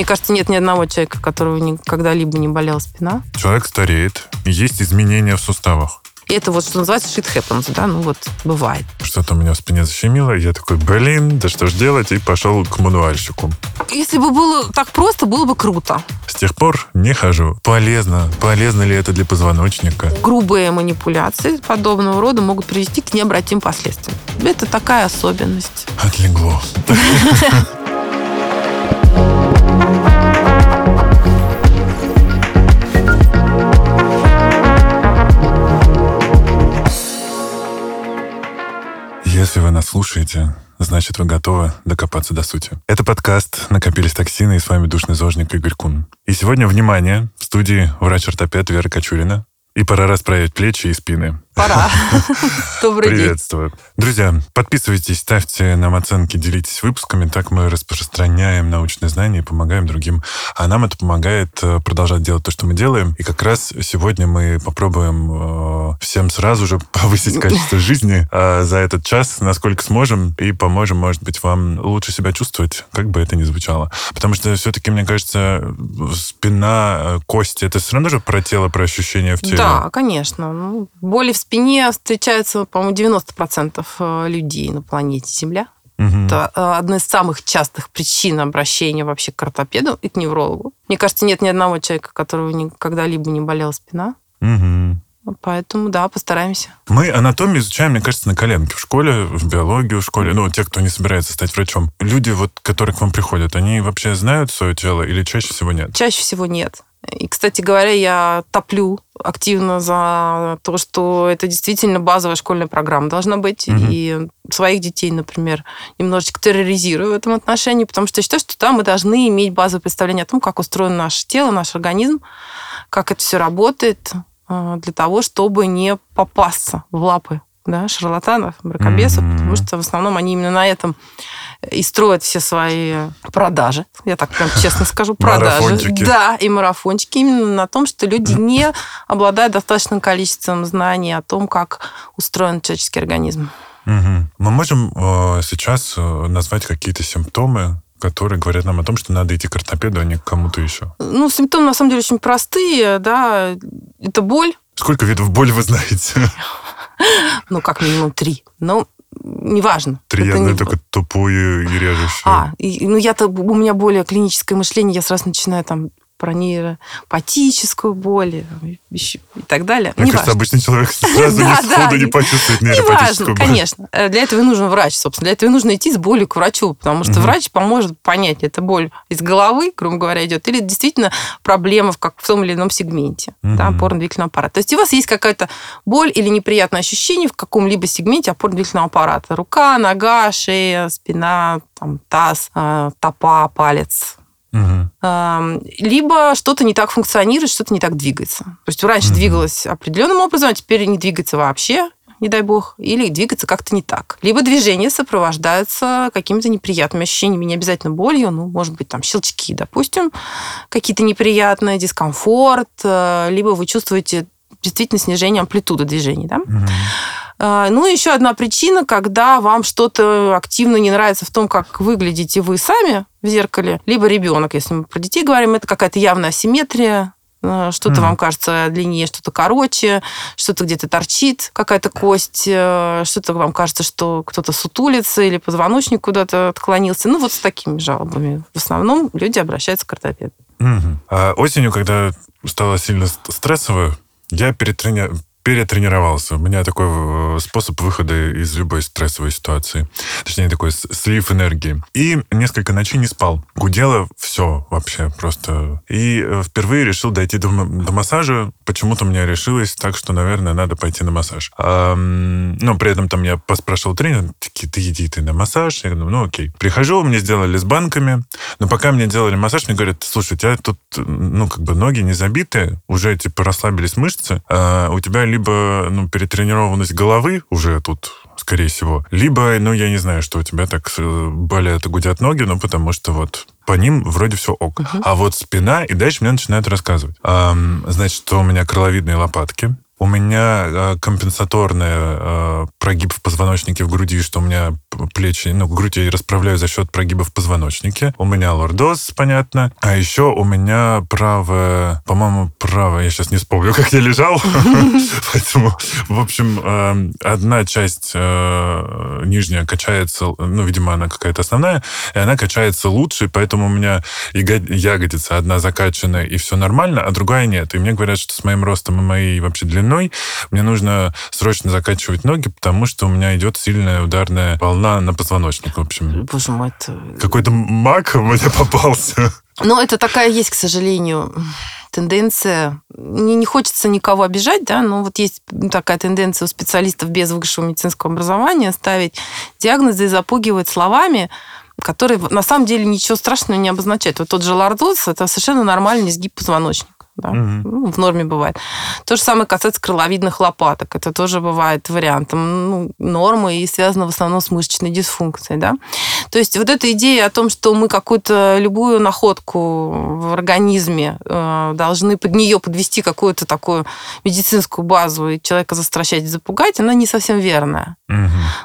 Мне кажется, нет ни одного человека, у которого никогда-либо не болела спина. Человек стареет, есть изменения в суставах. И это вот, что называется, shit happens, да, ну вот, бывает. Что-то у меня в спине защемило, я такой, блин, да что ж делать, и пошел к мануальщику. Если бы было так просто, было бы круто. С тех пор не хожу. Полезно. Полезно ли это для позвоночника? Грубые манипуляции подобного рода могут привести к необратимым последствиям. Это такая особенность. Отлегло. Если вы нас слушаете, значит, вы готовы докопаться до сути. Это подкаст «Накопились токсины» и с вами душный зожник Игорь Кун. И сегодня, внимание, в студии врач-ортопед Вера Кочурина. И пора расправить плечи и спины. Пора. Добрый день. Приветствую. Друзья, подписывайтесь, ставьте нам оценки, делитесь выпусками. Так мы распространяем научные знания и помогаем другим. А нам это помогает э, продолжать делать то, что мы делаем. И как раз сегодня мы попробуем э, всем сразу же повысить качество жизни э, за этот час, насколько сможем, и поможем, может быть, вам лучше себя чувствовать, как бы это ни звучало. Потому что все-таки, мне кажется, спина, кости, это все равно же про тело, про ощущения в теле. Да, конечно. Ну, боли в спине встречается, по-моему, 90% э, людей на планете Земля. Угу. Это э, одна из самых частых причин обращения вообще к ортопеду и к неврологу. Мне кажется, нет ни одного человека, которого никогда-либо не болела спина. Угу. Поэтому, да, постараемся. Мы анатомию изучаем, мне кажется, на коленке. В школе, в биологию в школе. Ну, те, кто не собирается стать врачом. Люди, вот, которые к вам приходят, они вообще знают свое тело или чаще всего нет? Чаще всего нет. И, кстати говоря, я топлю активно за то, что это действительно базовая школьная программа должна быть. Угу. И своих детей, например, немножечко терроризирую в этом отношении, потому что я считаю, что да, мы должны иметь базовое представление о том, как устроено наше тело, наш организм, как это все работает, э, для того, чтобы не попасться в лапы да, шарлатанов, мракобесов, mm-hmm. потому что в основном они именно на этом и строят все свои продажи. Я так прям честно скажу, продажи. Да, и марафончики именно на том, что люди не обладают достаточным количеством знаний о том, как устроен человеческий организм. Угу. Мы можем э, сейчас э, назвать какие-то симптомы, которые говорят нам о том, что надо идти к ортопеду, а не к кому-то еще? Ну, симптомы на самом деле очень простые, да. Это боль. Сколько видов боли вы знаете? Ну, как минимум три. Ну, неважно. Три я знаю не... только тупую и режущую. А, и, ну я-то, у меня более клиническое мышление, я сразу начинаю там про нейропатическую боль и так далее. Мне кажется, обычный человек сразу не сходу не почувствует нейропатическую боль. конечно. Э, для этого и нужен врач, собственно. Для этого и нужно идти с болью к врачу, потому что врач поможет понять, это боль из головы, грубо говоря, идет, или действительно проблема в, как, в том или ином сегменте да, опорно-двигательного аппарата. То есть у вас есть какая-то боль или неприятное ощущение в каком-либо сегменте опорно-двигательного аппарата. Рука, нога, шея, спина, там, таз, э, топа, палец, Угу. Либо что-то не так функционирует, что-то не так двигается. То есть раньше угу. двигалось определенным образом, а теперь не двигается вообще, не дай бог, или двигаться как-то не так. Либо движение сопровождается какими-то неприятными ощущениями, не обязательно болью, ну, может быть, там щелчки, допустим, какие-то неприятные, дискомфорт, э, либо вы чувствуете действительно снижение амплитуды движений, да? Угу. Ну, еще одна причина, когда вам что-то активно не нравится в том, как выглядите вы сами в зеркале, либо ребенок, если мы про детей говорим, это какая-то явная асимметрия, э, что-то mm. вам кажется длиннее, что-то короче, что-то где-то торчит, какая-то кость, э, что-то вам кажется, что кто-то сутулится или позвоночник куда-то отклонился. Ну, вот с такими жалобами. В основном люди обращаются к ортопеду. Mm-hmm. А осенью, когда стало сильно стрессово, я перетрени перетренировался. У меня такой э, способ выхода из любой стрессовой ситуации. Точнее, такой слив энергии. И несколько ночей не спал. Гудело все вообще просто. И э, впервые решил дойти до, до массажа. Почему-то у меня решилось так, что, наверное, надо пойти на массаж. А, но при этом там я поспрашивал тренера, такие, ты иди ты на массаж. Я говорю, ну окей. Прихожу, мне сделали с банками. Но пока мне делали массаж, мне говорят, слушай, у тебя тут, ну, как бы ноги не забиты, уже, типа, расслабились мышцы, а у тебя либо ну, перетренированность головы уже тут скорее всего. Либо, ну, я не знаю, что у тебя так э, болят и гудят ноги, ну, потому что вот по ним вроде все ок. Угу. А вот спина, и дальше мне начинают рассказывать. Эм, значит, что у меня крыловидные лопатки, у меня э, компенсаторный э, прогиб в позвоночнике в груди, что у меня плечи, ну, грудь я расправляю за счет прогиба в позвоночнике. У меня лордоз, понятно. А еще у меня правая, по-моему, правая, я сейчас не вспомню, как я лежал. Поэтому, в общем, одна часть нижняя качается, ну, видимо, она какая-то основная, и она качается лучше, поэтому у меня ягодица одна закачанная, и все нормально, а другая нет. И мне говорят, что с моим ростом и моей вообще длиной мне нужно срочно закачивать ноги, потому что у меня идет сильная ударная волна на позвоночник, в общем. Боже мой, это... Какой-то маг мне попался. Ну, это такая есть, к сожалению, тенденция. Мне не хочется никого обижать, да, но вот есть такая тенденция у специалистов без высшего медицинского образования ставить диагнозы и запугивать словами, которые на самом деле ничего страшного не обозначают. Вот тот же лордоз – это совершенно нормальный изгиб позвоночника да, угу. в норме бывает. То же самое касается крыловидных лопаток. Это тоже бывает вариантом ну, нормы и связано в основном с мышечной дисфункцией. Да? То есть вот эта идея о том, что мы какую-то любую находку в организме э, должны под нее подвести какую-то такую медицинскую базу и человека застращать и запугать, она не совсем верная. Угу.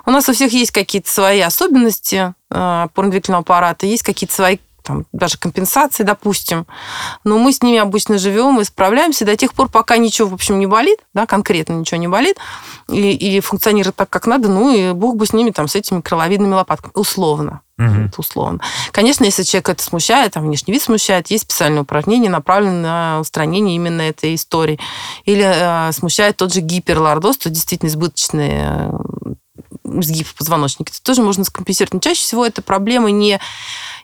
У нас у всех есть какие-то свои особенности э, опорно-двигательного аппарата, есть какие-то свои там, даже компенсации, допустим. Но мы с ними обычно живем и справляемся до тех пор, пока ничего, в общем, не болит, да, конкретно ничего не болит, и, и функционирует так, как надо, ну и бог бы с ними, там, с этими крыловидными лопатками, условно. Угу. Условно. Конечно, если человек это смущает, там внешний вид смущает, есть специальные упражнения, направленные на устранение именно этой истории. Или э, смущает тот же гиперлордоз, то действительно избыточные сгиб в позвоночнике, это тоже можно скомпенсировать. Но чаще всего это проблемы не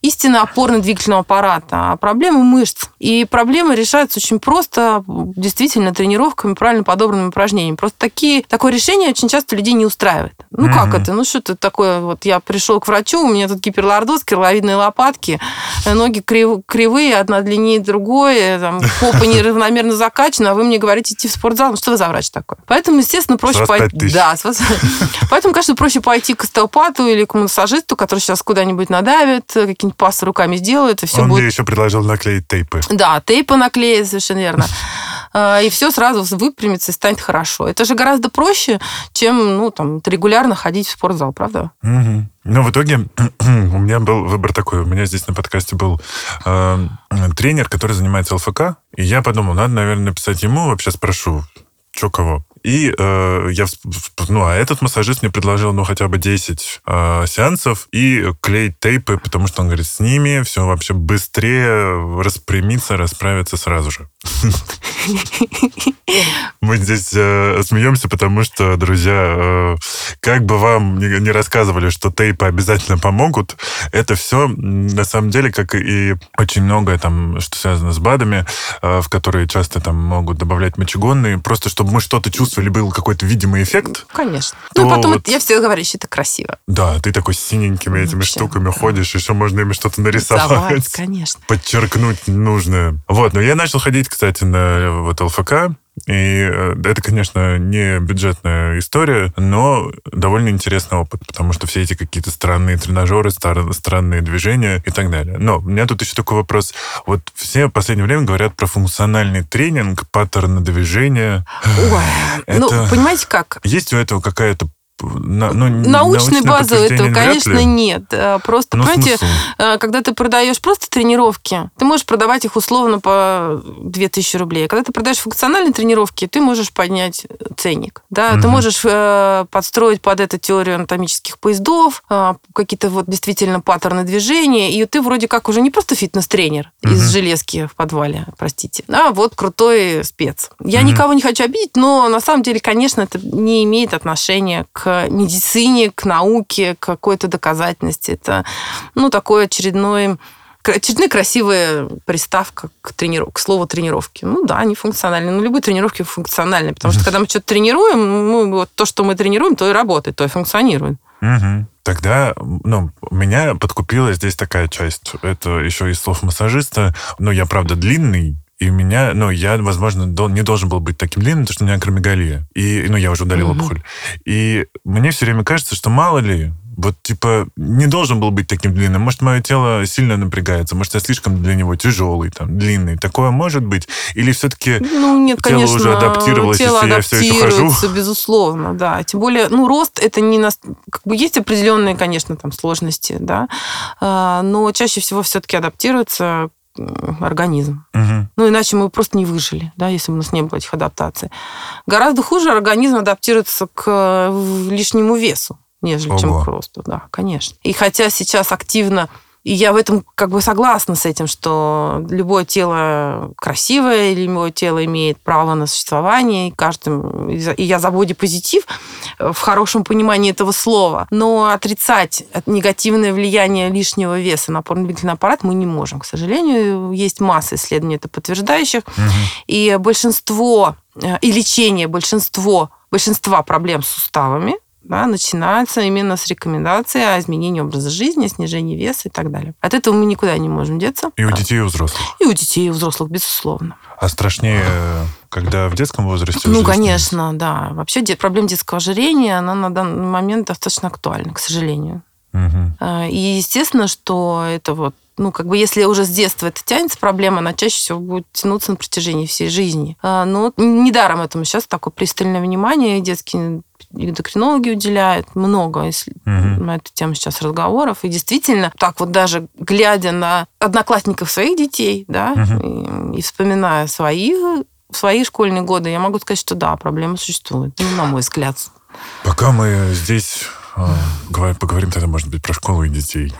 истинно опорно-двигательного аппарата, а проблемы мышц. И проблемы решаются очень просто, действительно, тренировками, правильно подобранными упражнениями. Просто такие, такое решение очень часто людей не устраивает. Ну, mm-hmm. как это? Ну, что это такое? Вот я пришел к врачу, у меня тут гиперлордоз, крыловидные лопатки, ноги крив, кривые, одна длиннее другой, там, попа неравномерно закачана, а вы мне говорите идти в спортзал. Ну, что вы за врач такой? Поэтому, естественно, проще пойти... Да, Поэтому, конечно, проще пойти к остеопату или к массажисту, который сейчас куда-нибудь надавит, какие-нибудь пасты руками сделает, и все Он будет... мне еще предложил наклеить тейпы. Да, тейпы наклеить, совершенно верно. А, и все сразу выпрямится и станет хорошо. Это же гораздо проще, чем ну, там, регулярно ходить в спортзал, правда? Угу. Ну, в итоге у меня был выбор такой. У меня здесь на подкасте был э, тренер, который занимается ЛФК, и я подумал, надо, наверное, написать ему, вообще спрошу, что кого. И э, я, ну, а этот массажист мне предложил, ну, хотя бы 10 э, сеансов и клеить тейпы, потому что он говорит, с ними все вообще быстрее распрямиться, расправиться сразу же. Мы здесь э, смеемся, потому что, друзья, э, как бы вам не, рассказывали, что тейпы обязательно помогут, это все на самом деле, как и очень многое там, что связано с БАДами, э, в которые часто там могут добавлять мочегонные, просто чтобы мы что-то чувствовали, был какой-то видимый эффект. Конечно. Ну, потом вот, я все говорю, что это красиво. Да, ты такой с синенькими этими Вообще, штуками да. ходишь, еще можно ими что-то нарисовать. Рисовать, конечно. Подчеркнуть нужное. Вот, но я начал ходить, кстати, на вот ЛФК, и э, это, конечно, не бюджетная история, но довольно интересный опыт, потому что все эти какие-то странные тренажеры, странные движения и так далее. Но у меня тут еще такой вопрос. Вот все в последнее время говорят про функциональный тренинг, паттерны движения. Ой, это... ну, понимаете как? Есть у этого какая-то на, ну, научной базы этого, конечно, ли? нет. Э, просто, ну, понимаете, смысл? Э, когда ты продаешь просто тренировки, ты можешь продавать их условно по 2000 рублей. Когда ты продаешь функциональные тренировки, ты можешь поднять ценник. Да? Угу. Ты можешь э, подстроить под это теорию анатомических поездов, какие-то вот действительно паттерны движения, и ты вроде как уже не просто фитнес-тренер угу. из железки в подвале, простите, а вот крутой спец. Я угу. никого не хочу обидеть, но на самом деле, конечно, это не имеет отношения к медицине, к науке, к какой-то доказательности. Это, ну, такой очередной очередная красивая приставка к, трениров... к слову тренировки. Ну да, они функциональны. Ну, любые тренировки функциональны. Потому что когда мы что-то тренируем, ну, вот то, что мы тренируем, то и работает, то и функционирует. Угу. Тогда, ну, меня подкупила здесь такая часть. Это еще из слов массажиста. Ну, я, правда, длинный, и у меня, ну, я, возможно, не должен был быть таким длинным, потому что у меня акромегалия. И, ну, я уже удалил угу. опухоль. И мне все время кажется, что мало ли, Вот, типа, не должен был быть таким длинным. Может, мое тело сильно напрягается, может, я слишком для него тяжелый, там, длинный. Такое может быть? Или все-таки ну, нет, тело конечно, уже адаптировалось, тело если я все еще хожу? безусловно, да. Тем более, ну, рост это не... Нас... Как бы есть определенные, конечно, там сложности, да, а, но чаще всего все-таки адаптируется организм. Угу. Ну, иначе мы просто не выжили, да, если бы у нас не было этих адаптаций. Гораздо хуже организм адаптируется к э, лишнему весу, нежели Ого. чем к росту, да, конечно. И хотя сейчас активно и я в этом как бы согласна с этим, что любое тело красивое, или любое тело имеет право на существование, и, каждым, и я за бодипозитив в хорошем понимании этого слова. Но отрицать негативное влияние лишнего веса на опорно-двигательный аппарат мы не можем. К сожалению, есть масса исследований это подтверждающих. Угу. И большинство, э, и лечение большинство, большинства проблем с суставами да, начинается именно с рекомендации о изменении образа жизни, снижении веса и так далее. От этого мы никуда не можем деться. И у детей, и у взрослых. И у детей, и у взрослых, безусловно. А страшнее, когда в детском возрасте? Ну, конечно, да. Вообще проблема детского ожирения, она на данный момент достаточно актуальна, к сожалению. Угу. И естественно, что это вот ну, как бы если уже с детства это тянется проблема, она чаще всего будет тянуться на протяжении всей жизни. А, но недаром этому сейчас такое пристальное внимание детские эндокринологи уделяют много если угу. на эту тему сейчас разговоров. И действительно, так вот даже глядя на одноклассников своих детей, да, угу. и, и вспоминая свои, свои школьные годы, я могу сказать, что да, проблема существует, ну, на мой взгляд. Пока мы здесь э, поговорим тогда, может быть, про школу и детей.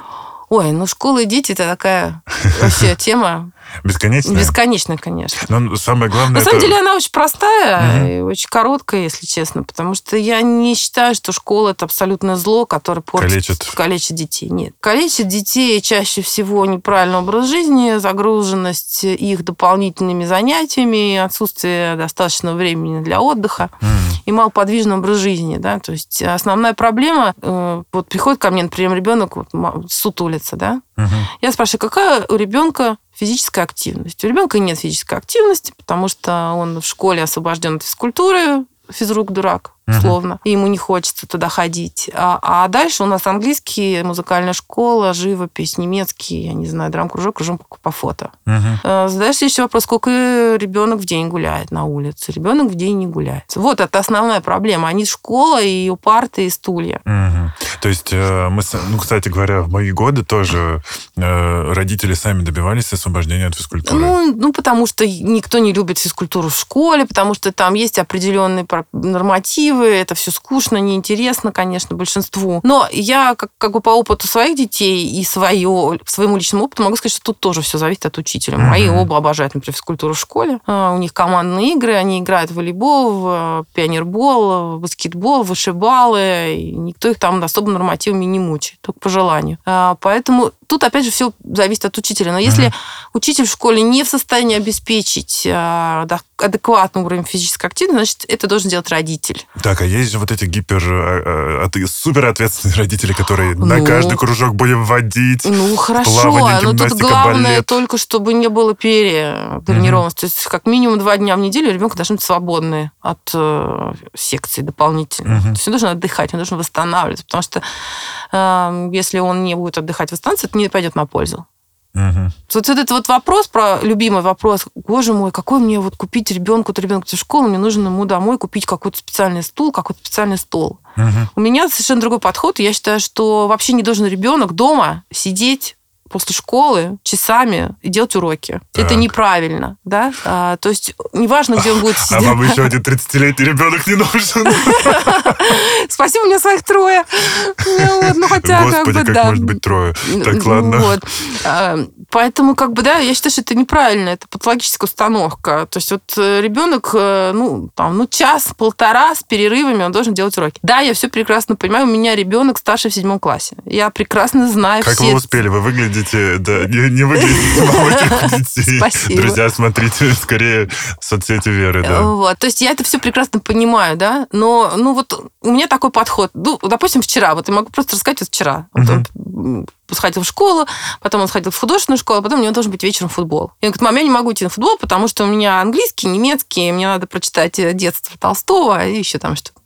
Ой, ну школа и дети это такая вообще тема Бесконечная? Бесконечная, конечно. Но самое главное... На это... самом деле она очень простая угу. и очень короткая, если честно, потому что я не считаю, что школа это абсолютное зло, которое портит, калечит. калечит детей. Нет. Калечит детей чаще всего неправильный образ жизни, загруженность их дополнительными занятиями, отсутствие достаточного времени для отдыха угу. и малоподвижный образ жизни. Да? То есть основная проблема, э, вот приходит ко мне, например, ребенок вот, сутулится, да? Угу. Я спрашиваю, какая у ребенка физическая активность. У ребенка нет физической активности, потому что он в школе освобожден от физкультуры, физрук дурак условно, uh-huh. и ему не хочется туда ходить. А, а дальше у нас английский, музыкальная школа, живопись, немецкий, я не знаю, драм-кружок, кружок по фото. Uh-huh. Задаешь еще вопрос, сколько ребенок в день гуляет на улице. Ребенок в день не гуляет. Вот это основная проблема. Они школа и у парты, и стулья. Uh-huh. То есть э, мы, ну, кстати говоря, в мои годы тоже э, родители сами добивались освобождения от физкультуры. Ну, ну, потому что никто не любит физкультуру в школе, потому что там есть определенные нормативы, красивые, это все скучно, неинтересно, конечно, большинству. Но я как, как бы по опыту своих детей и свое, своему личному опыту могу сказать, что тут тоже все зависит от учителя. Mm-hmm. Мои оба обожают, например, физкультуру в школе. А, у них командные игры, они играют в волейбол, в пионербол, в баскетбол, в вышибалы. И никто их там особо нормативами не мучает, только по желанию. А, поэтому тут, опять же, все зависит от учителя. Но если mm-hmm. учитель в школе не в состоянии обеспечить а, адекватный уровень физической активности, значит, это должен делать родитель. Так, а есть же вот эти гипер... А, а, супер ответственные родители, которые ну, на каждый кружок будем водить. Ну, хорошо. Плавание, но тут главное балет. только, чтобы не было перетренированности. Mm-hmm. То есть, как минимум два дня в неделю ребенок должен быть свободный от э, секций дополнительно. Mm-hmm. То есть, он должен отдыхать, он должен восстанавливаться. Потому что э, если он не будет отдыхать, восстанавливаться, это не пойдет на пользу. Угу. Вот этот вот вопрос, про любимый вопрос, боже мой, какой мне вот купить ребенку, то ребенок в школу, мне нужно ему домой купить какой-то специальный стул, какой-то специальный стол. Угу. У меня совершенно другой подход. Я считаю, что вообще не должен ребенок дома сидеть после школы часами и делать уроки. Так. Это неправильно, да? А, то есть неважно, где он будет а сидеть. А вам еще один 30-летний ребенок не нужен. Спасибо, у меня своих трое. Ну, хотя, Господи, как, бы, как может быть трое? Так, ладно. Вот. А, поэтому, как бы, да, я считаю, что это неправильно, это патологическая установка. То есть вот э, ребенок, э, ну, там, ну, час-полтора с перерывами он должен делать уроки. Да, я все прекрасно понимаю, у меня ребенок старший в седьмом классе. Я прекрасно знаю Как все... вы успели? Вы выглядите, да, не, не выглядите мамой детей. Спасибо. Друзья, смотрите скорее соцсети Веры, да. Вот, то есть я это все прекрасно понимаю, да, но, ну, вот у меня такой подход. Ну, допустим, вчера, вот я могу просто рассказать вот вчера. Вот он сходил в школу, потом он сходил в художественную школу, а потом у него должен быть вечером футбол. И он говорит, мам, я не могу идти на футбол, потому что у меня английский, немецкий, мне надо прочитать детство Толстого и еще там что-то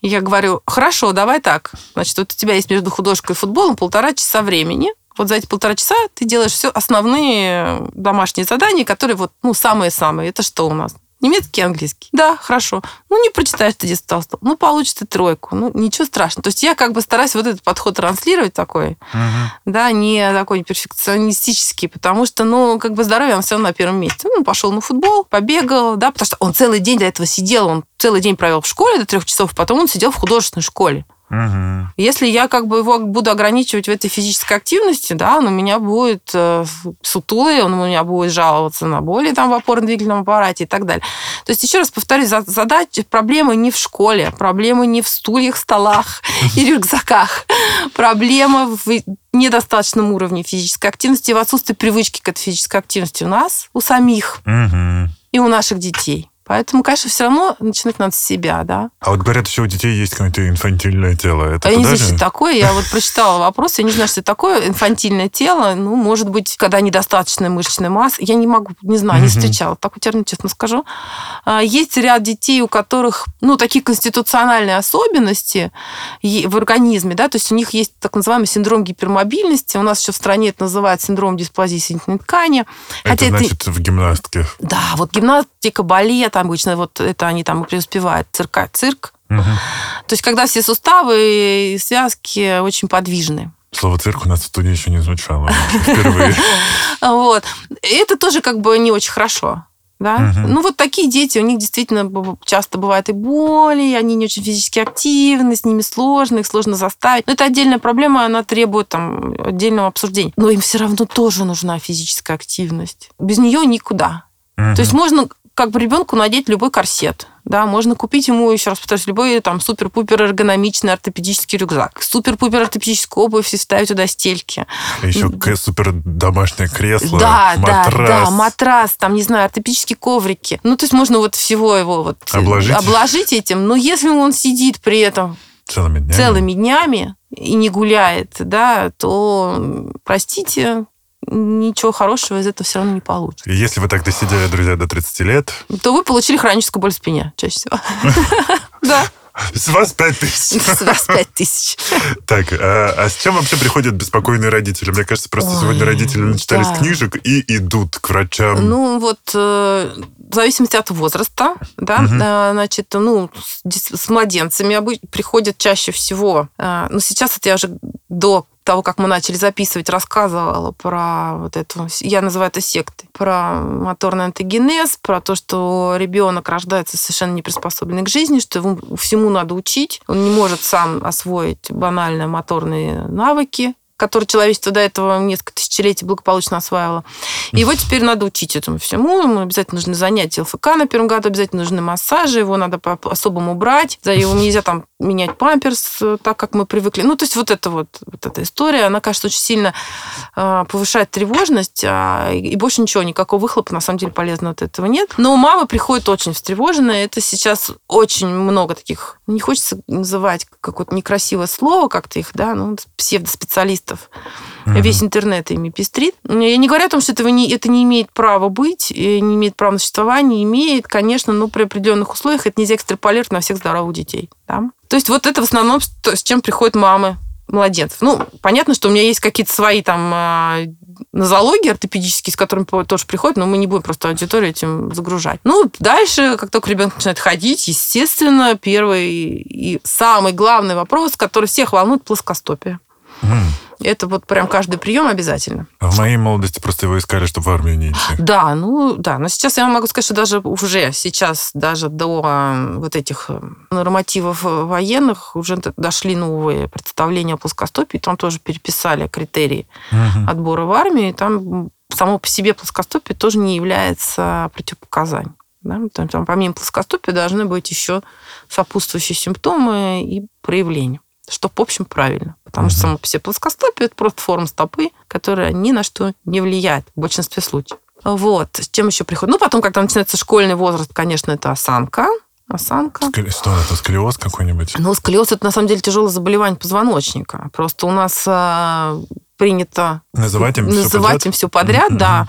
И я говорю, хорошо, давай так. Значит, вот у тебя есть между художкой и футболом полтора часа времени. Вот за эти полтора часа ты делаешь все основные домашние задания, которые вот, ну, самые-самые. Это что у нас? Немецкий, английский. Да, хорошо. Ну, не прочитаешь ты детство Толстого. Ну, получишь ты тройку. Ну, ничего страшного. То есть я как бы стараюсь вот этот подход транслировать такой, угу. да, не такой перфекционистический, потому что, ну, как бы здоровье, он все равно на первом месте. Ну, пошел на футбол, побегал, да, потому что он целый день до этого сидел, он целый день провел в школе до трех часов, потом он сидел в художественной школе. Угу. Если я как бы его буду ограничивать в этой физической активности, да, он у меня будет э, сутулый, он у меня будет жаловаться на боли там в опорно-двигательном аппарате и так далее. То есть, еще раз повторюсь, задача, проблема не в школе, проблема не в стульях, столах и рюкзаках. Проблема в недостаточном уровне физической активности, в отсутствии привычки к этой физической активности у нас, у самих и у наших детей. Поэтому, конечно, все равно начинать надо с себя, да. А вот говорят, еще у детей есть какое-то инфантильное тело. Это а я не знаю, что это такое. Я вот прочитала вопрос, я не знаю, что это такое. Инфантильное тело, ну, может быть, когда недостаточная мышечная масса. Я не могу, не знаю, не встречала. Такой термин, честно скажу. А, есть ряд детей, у которых, ну, такие конституциональные особенности в организме, да, то есть у них есть так называемый синдром гипермобильности. У нас еще в стране это называют синдром дисплазии соединительной ткани. Это Хотя значит это... в гимнастке. Да, вот гимнастика, балет, обычно вот это они там преуспевают, цирка, цирк. Угу. То есть, когда все суставы и связки очень подвижны. Слово цирк у нас в студии еще не звучало впервые. Вот. Это тоже как бы не очень хорошо. Да? Угу. Ну, вот такие дети, у них действительно часто бывают и боли, они не очень физически активны, с ними сложно, их сложно заставить. Но это отдельная проблема, она требует там отдельного обсуждения. Но им все равно тоже нужна физическая активность. Без нее никуда. Угу. То есть можно как бы ребенку надеть любой корсет. Да, можно купить ему, еще раз повторюсь, любой там супер-пупер эргономичный ортопедический рюкзак, супер-пупер ортопедическую обувь и ставить туда стельки. Еще супер домашнее кресло, да, матрас. Да, да, матрас, там, не знаю, ортопедические коврики. Ну, то есть можно вот всего его вот обложить, обложить этим. Но если он сидит при этом целыми днями, целыми днями и не гуляет, да, то, простите, ничего хорошего из этого все равно не получится. если вы так досидели, друзья, до 30 лет... То вы получили хроническую боль в спине, чаще всего. Да. С вас пять тысяч. С вас пять тысяч. Так, а, а с чем вообще приходят беспокойные родители? Мне кажется, просто Ой, сегодня родители начитались да. книжек и идут к врачам. Ну, вот э, в зависимости от возраста, да, угу. значит, ну, с, с младенцами приходят чаще всего. Э, ну, сейчас это я уже до того, как мы начали записывать, рассказывала про вот эту, я называю это сектой, про моторный антогенез, про то, что ребенок рождается совершенно не приспособленный к жизни, что ему всему надо учить, он не может сам освоить банально моторные навыки, который человечество до этого несколько тысячелетий благополучно осваивало. И его теперь надо учить этому всему. Ему обязательно нужны занятия ЛФК на первом году, обязательно нужны массажи, его надо по-особому брать. За его нельзя там менять памперс э, так, как мы привыкли. Ну, то есть вот эта вот, вот эта история, она, кажется, очень сильно э, повышает тревожность, а, и больше ничего, никакого выхлопа, на самом деле, полезного от этого нет. Но мама приходит очень встревоженная. Это сейчас очень много таких, не хочется называть какое-то некрасивое слово, как-то их, да, ну, псевдоспециалистов. Угу. Весь интернет ими пестрит. Я не говорю о том, что этого не, это не имеет права быть, не имеет права на существование, имеет, конечно, но при определенных условиях это нельзя экстраполировать на всех здоровых детей. Да? То есть вот это в основном, с чем приходят мамы младенцев. Ну, понятно, что у меня есть какие-то свои там а, нозологии ортопедические, с которыми тоже приходят, но мы не будем просто аудиторию этим загружать. Ну, дальше, как только ребенок начинает ходить, естественно, первый и самый главный вопрос, который всех волнует, плоскостопие. Mm. Это вот прям каждый прием обязательно. В моей молодости просто его искали, чтобы в армию не идти. Да, ну да. Но сейчас я могу сказать, что даже уже сейчас, даже до а, вот этих э, нормативов военных уже дошли новые представления о плоскостопии. Там тоже переписали критерии угу. отбора в армию. И там само по себе плоскостопие тоже не является противопоказанием. Да? Там, там, помимо плоскостопия должны быть еще сопутствующие симптомы и проявления что, в общем, правильно. Потому угу. что само по себе плоскостопие – это просто форма стопы, которая ни на что не влияет в большинстве случаев. Вот. С чем еще приходит? Ну, потом, когда начинается школьный возраст, конечно, это осанка. Осанка. Скали... Что это, сколиоз какой-нибудь? Ну, сколиоз – это, на самом деле, тяжелое заболевание позвоночника. Просто у нас а, принято называть им называть все подряд? им все подряд, да.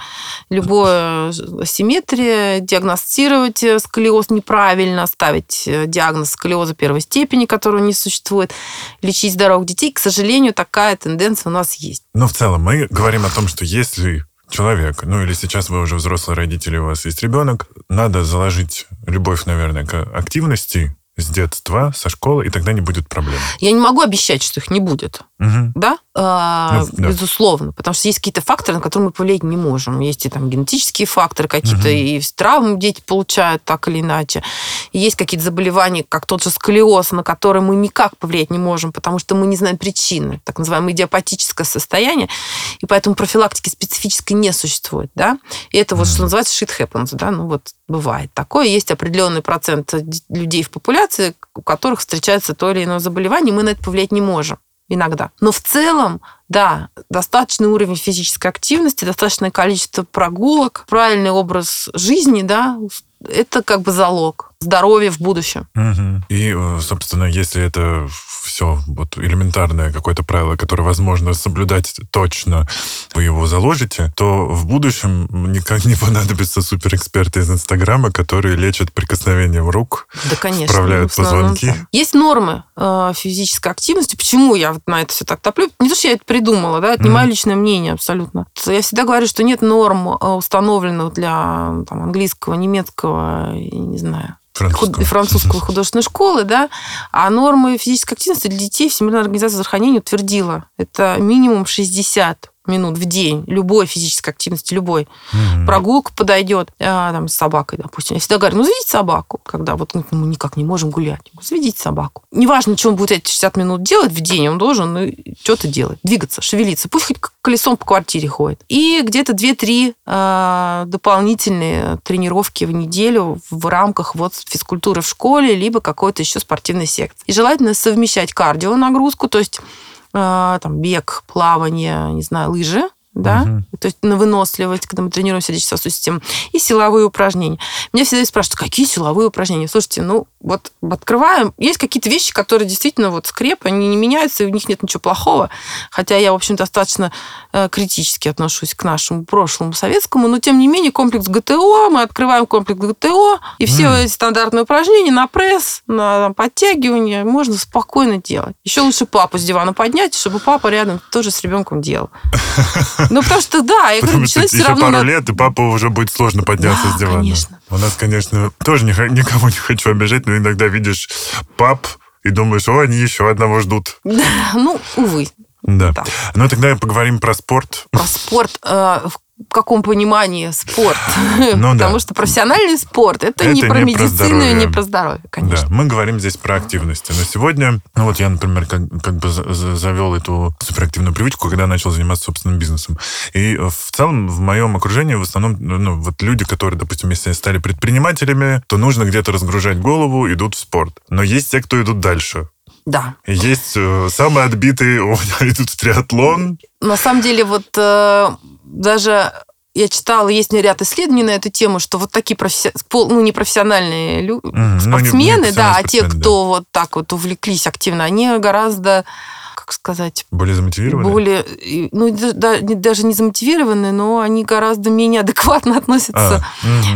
Любое асимметрия, диагностировать э, сколиоз неправильно, ставить э, диагноз сколиоза первой степени, которого не существует, лечить здоровых детей. К сожалению, такая тенденция у нас есть. Но в целом мы говорим о том, что если человек, ну или сейчас вы уже взрослые родители, у вас есть ребенок, надо заложить любовь, наверное, к активности с детства, со школы, и тогда не будет проблем. Я не могу обещать, что их не будет. Мгм. Да? А, Ну, да. Безусловно. Потому что есть какие-то факторы, на которые мы повлиять не можем. Есть и там генетические факторы какие-то, Мгм. и травмы дети получают так или иначе. И есть какие-то заболевания, как тот же сколиоз, на которые мы никак повлиять не можем, потому что мы не знаем причины. Так называемое идиопатическое состояние. И поэтому профилактики специфической не существует. Да? И это вот, что называется, shit happens. Да? Ну вот бывает такое. Есть определенный процент людей в популяции, у которых встречается то или иное заболевание, мы на это повлиять не можем иногда. Но в целом, да, достаточный уровень физической активности, достаточное количество прогулок, правильный образ жизни, да, это как бы залог здоровья в будущем. Мгм. И, э, собственно, если это все вот элементарное какое-то правило, которое возможно соблюдать точно, вы его заложите, то в будущем никак не понадобятся суперэксперты из Инстаграма, которые лечат прикосновением рук. Да, конечно. Вправляют позвонки. так. Есть нормы э, физической активности. Почему я вот на это все так топлю? Не то, что я это придумала, да, это не мое личное мнение абсолютно. Я всегда говорю, что нет норм, э, установленных для там, английского, немецкого, я не знаю, Французского. французского художественной школы, да, а нормы физической активности для детей Всемирная организация здравоохранения утвердила. Это минимум 60 минут в день любой физической активности, любой. Мгм. Прогулка подойдет, а, там, с собакой, допустим. Я всегда говорю, ну, заведите собаку, когда вот ну, мы никак не можем гулять. Говорю, Заведите собаку. Неважно, что он будет эти 60 минут делать в день, он должен ну, что-то делать, двигаться, шевелиться. Пусть хоть колесом по квартире ходит. И где-то 2-3 а, дополнительные тренировки в неделю в рамках вот физкультуры в школе, либо какой-то еще спортивной секции. И желательно совмещать кардио нагрузку, то есть там бег, плавание, не знаю, лыжи, да, Мгм. то есть на выносливость, когда мы тренируем сердечно-сосудистую систему, и силовые упражнения. Меня всегда спрашивают, какие силовые упражнения? Слушайте, ну вот открываем, есть какие-то вещи, которые действительно вот скреп, они не меняются, и в них нет ничего плохого, хотя я, в общем, достаточно э, критически отношусь к нашему прошлому советскому, но тем не менее комплекс ГТО, мы открываем комплекс ГТО, и все Мгм. эти стандартные упражнения на пресс, на там, подтягивание можно спокойно делать. Еще лучше папу с дивана поднять, чтобы папа рядом тоже с ребенком делал. Ну, потому что, да, я говорю, начинать все еще равно... пару лет, и папа уже будет сложно подняться с дивана. конечно. У нас, конечно, тоже никого не хочу обижать, но иногда видишь пап и думаешь, о, они еще одного ждут. Да, ну, увы. Да. Так. Ну, тогда поговорим про спорт. Про спорт э, в каком понимании спорт? Ну да. Потому что профессиональный спорт это, не Это про не про медицину и не про здоровье, конечно. Да, мы говорим здесь про активности. Но сегодня, ну вот я, например, как, как бы за- за- завел эту суперактивную привычку, когда начал заниматься собственным бизнесом. И в целом в моем окружении в основном ну, вот люди, которые, допустим, если стали предпринимателями, то нужно где-то разгружать голову, идут в спорт. Но есть те, кто идут дальше. Да. Есть э, самые отбитые, у меня идут в триатлон. На самом деле, вот э, даже я читала, есть ряд исследований на эту тему, что вот такие професси- пол- ну, непрофессиональные лю- Мгм, ну, не- спортсмены, не да, а те, спортсмены, да. кто вот так вот увлеклись активно, они гораздо, как сказать, Более замотивированы? более, ну, да- даже не замотивированы, но они гораздо менее адекватно относятся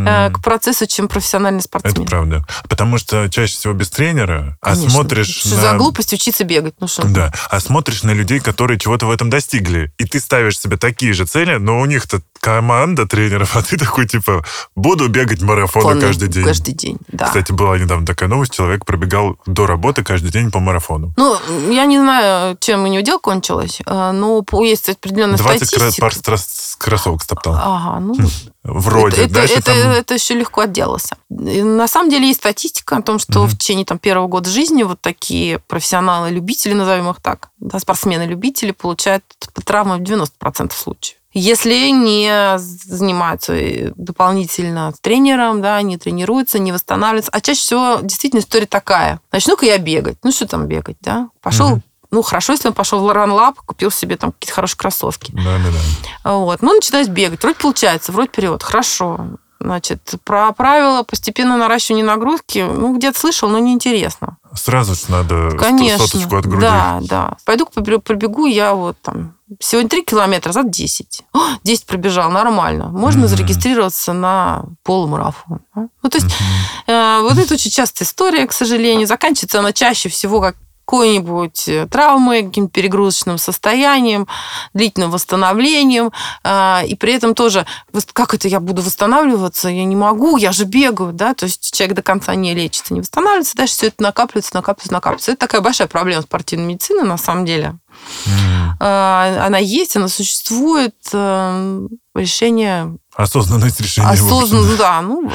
А, э, к процессу, чем профессиональный Это спортсмен. правда. Потому что чаще всего без тренера, а Конечно. смотришь Что на... за глупость учиться бегать? Ну что? Да, а смотришь на людей, которые чего-то в этом достигли, и ты ставишь себе такие же цели, но у них-то команда тренеров, а ты такой, типа, буду бегать марафоны Конный каждый день. Каждый день, да. Кстати, была недавно такая новость, человек пробегал до работы каждый день по марафону. Ну, я не знаю, чем у него дело кончилось, э, но по- есть определенная 20 кра- статистика. пар страс- кроссовок стоптал. Ага, ну, Вроде. это, Дальше это, там- это еще легко отделался. И на самом деле есть статистика о том, что Мгм. в течение там, первого года жизни вот такие профессионалы-любители, назовем их так, да, спортсмены-любители получают травмы в 90% случаев. Если не занимаются э, дополнительно с тренером, да, не тренируются, не восстанавливаются. А чаще всего действительно история такая. Начну-ка я бегать. Ну, что там бегать, да? Пошел, Мгм. Ну, хорошо, если он пошел в Run Lab, купил себе там какие-то хорошие кроссовки. Да-да-да. Вот. Ну, начинать бегать. Вроде получается, вроде вперед. Хорошо. Значит, про правила постепенно наращивания нагрузки, ну, где-то слышал, но неинтересно. Сразу же надо Конечно. соточку от груди. Да, да. Пойду пробегу я вот там Сегодня 3 километра, завтра 10. О, 10 пробежал, нормально. Можно mm-hmm. зарегистрироваться на полумарафон. Ну, то есть mm-hmm. э, вот это очень частая история, к сожалению. Заканчивается она чаще всего как какой-нибудь э, травмой, каким-то перегрузочным состоянием, длительным восстановлением, а, и при этом тоже, как это я буду восстанавливаться, я не могу, я же бегаю, да, то есть человек до конца не лечится, не восстанавливается, дальше все это накапливается, накапливается, накапливается. Это такая большая проблема спортивной медицины, на самом деле. Mm. Она есть, она существует, э, решение... Осознанность решения. Осознанно, да, ну,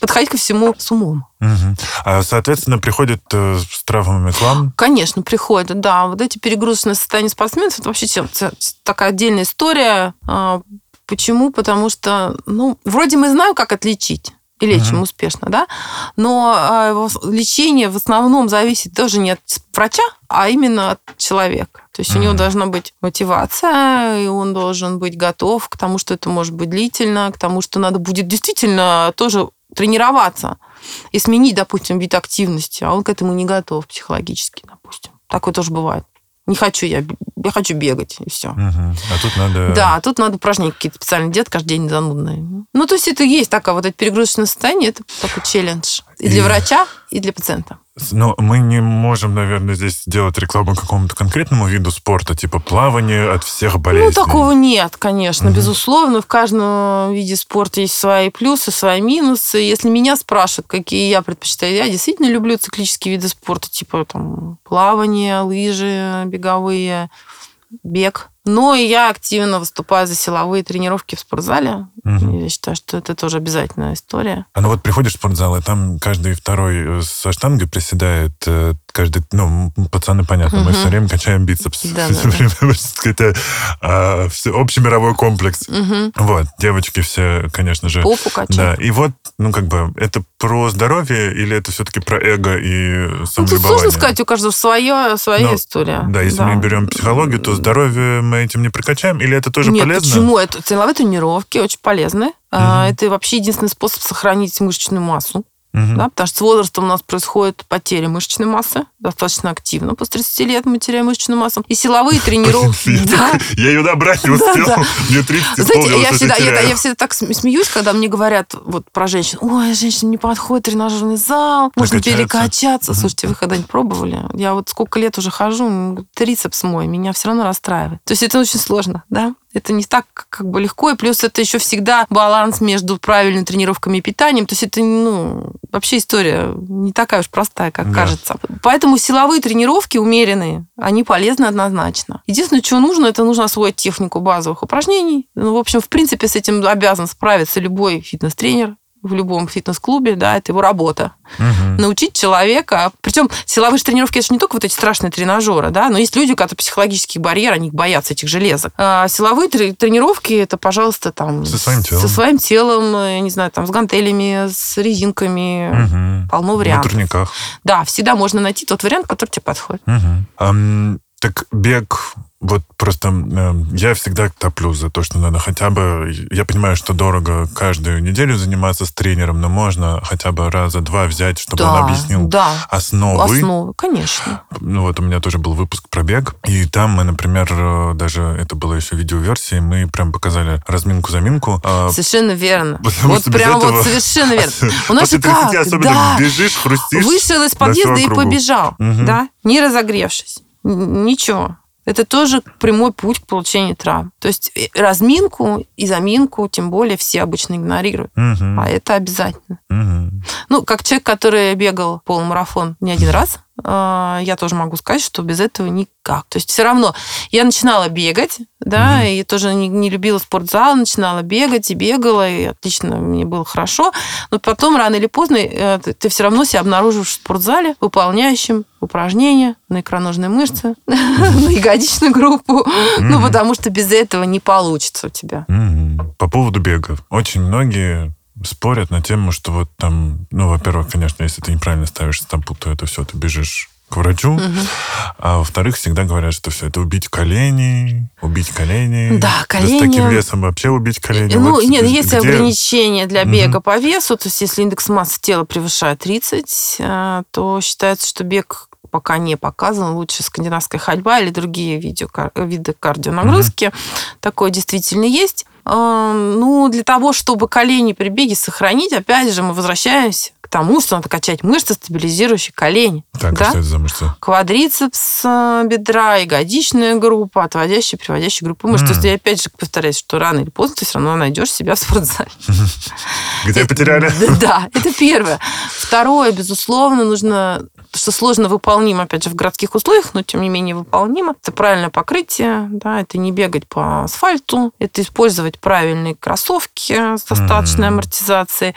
подходить ко всему с умом. Угу. А, соответственно, приходят э, с травмами к вам? Конечно, приходят, да. Вот эти перегрузочные состояния спортсменов, это вообще такая отдельная история. А, почему? Потому что, ну, вроде мы знаем, как отличить и лечим угу. успешно, да, но э, лечение в основном зависит тоже не от врача, а именно от человека. То есть угу. у него должна быть мотивация, и он должен быть готов к тому, что это может быть длительно, к тому, что надо будет действительно тоже тренироваться и сменить, допустим, вид активности, а он к этому не готов психологически, допустим. Такое тоже бывает. Не хочу я, я хочу бегать, и все. Угу. А тут надо... Да, тут надо упражнения какие-то специально делать, каждый день занудные. Ну, то есть это есть такая вот это перегрузочное состояние, это такой челлендж. И для и... врача, и для пациента. Но мы не можем, наверное, здесь делать рекламу какому-то конкретному виду спорта, типа плавание от всех болезней. Ну, такого нет, конечно, угу. безусловно. В каждом виде спорта есть свои плюсы, свои минусы. Если меня спрашивают, какие я предпочитаю, я действительно люблю циклические виды спорта, типа там плавание, лыжи беговые, бег. Но я активно выступаю за силовые тренировки в спортзале. Угу. Я считаю, что это тоже обязательная история. А ну вот приходишь в спортзал, и там каждый второй со штангой приседает, э, каждый, ну, пацаны, понятно, угу. мы все время качаем бицепс. Да, все да, время, да. это а, все, общемировой комплекс. Угу. Вот, девочки все, конечно же. Попу качают. Да, и вот, ну, как бы, это про здоровье или это все-таки про эго и самолюбование? Ну, тут сложно сказать, у каждого своя, своя Но, история. Да, если да. мы берем психологию, то здоровье мы этим не прокачаем, или это тоже Нет, полезно? почему? Это силовые тренировки очень полезны. Угу. Это вообще единственный способ сохранить мышечную массу. Угу. Да, потому что с возрастом у нас происходит потеря мышечной массы достаточно активно. После 30 лет мы теряем мышечную массу. И силовые тренировки. Я ее набрать не успел. Мне 30 Знаете, я всегда, я всегда так смеюсь, когда мне говорят вот про женщин. Ой, женщина не подходит тренажерный зал, можно перекачаться. Слушайте, вы когда-нибудь пробовали? Я вот сколько лет уже хожу, трицепс мой, меня все равно расстраивает. То есть это очень сложно, да? Это не так как бы легко, и плюс это еще всегда баланс между правильными тренировками и питанием. То есть это, ну, вообще история не такая уж простая, как да. кажется. Поэтому силовые тренировки умеренные, они полезны однозначно. Единственное, что нужно, это нужно освоить технику базовых упражнений. Ну, в общем, в принципе, с этим обязан справиться любой фитнес-тренер, в любом фитнес-клубе, да, это его работа. Угу. Научить человека, причем силовые тренировки, это же не только вот эти страшные тренажеры, да, но есть люди, у которых психологический барьер, они боятся этих железок. А силовые тренировки, это, пожалуйста, там... Со своим телом. Со своим телом, я не знаю, там, с гантелями, с резинками, угу. полно вариантов. На турниках. Да, всегда можно найти тот вариант, который тебе подходит. Угу. Um, так бег вот просто э, я всегда топлю за то, что надо хотя бы... Я понимаю, что дорого каждую неделю заниматься с тренером, но можно хотя бы раза два взять, чтобы да, он объяснил да. основы. Основы, конечно. Ну вот у меня тоже был выпуск про бег, и там мы, например, э, даже это было еще видеоверсии, мы прям показали разминку-заминку. А совершенно верно. Вот прям вот совершенно верно. У нас же как? особенно да. бежишь, хрустишь. Вышел из подъезда и побежал, угу. да, не разогревшись. Ничего. Это тоже прямой путь к получению травм. То есть э, разминку и заминку, тем более, все обычно игнорируют. Угу. А это обязательно. Угу. Ну, как человек, который бегал полумарафон не один раз, я тоже могу сказать, что без этого никак. То есть все равно я начинала бегать, да, mm-hmm. и тоже не, не любила спортзал, начинала бегать и бегала, и отлично мне было хорошо. Но потом, рано или поздно, э, ты все равно себя обнаруживаешь в спортзале, выполняющим упражнения на икроножные мышцы, на ягодичную группу. Ну, потому что без этого не получится у тебя. По поводу бега. Очень многие спорят на тему, что вот там, ну, во-первых, конечно, если ты неправильно ставишь стопу, то это все, ты бежишь к врачу. Угу. А во-вторых, всегда говорят, что все это убить колени, убить колени. Да, колени. с таким весом вообще убить колени. Ну, вот нет, есть где... ограничения для бега угу. по весу. То есть, если индекс массы тела превышает 30, э, то считается, что бег пока не показан. Лучше скандинавская ходьба или другие видео, виды кардионагрузки. Mm-hmm. Такое действительно есть. Ну, для того, чтобы колени при беге сохранить, опять же, мы возвращаемся к тому, что надо качать мышцы, стабилизирующие колени. Так, да? что это за мышцы? Квадрицепс э, бедра, ягодичная группа, отводящая, приводящая группа мышц. Mm. То есть я опять же повторяюсь, что рано или поздно ты все равно найдешь себя в спортзале. Где потеряли? Да, это первое. Второе, безусловно, нужно что сложно выполнимо, опять же, в городских условиях, но тем не менее выполнимо. Это правильное покрытие, да, это не бегать по асфальту, это использовать правильные кроссовки с достаточной mm-hmm. амортизацией.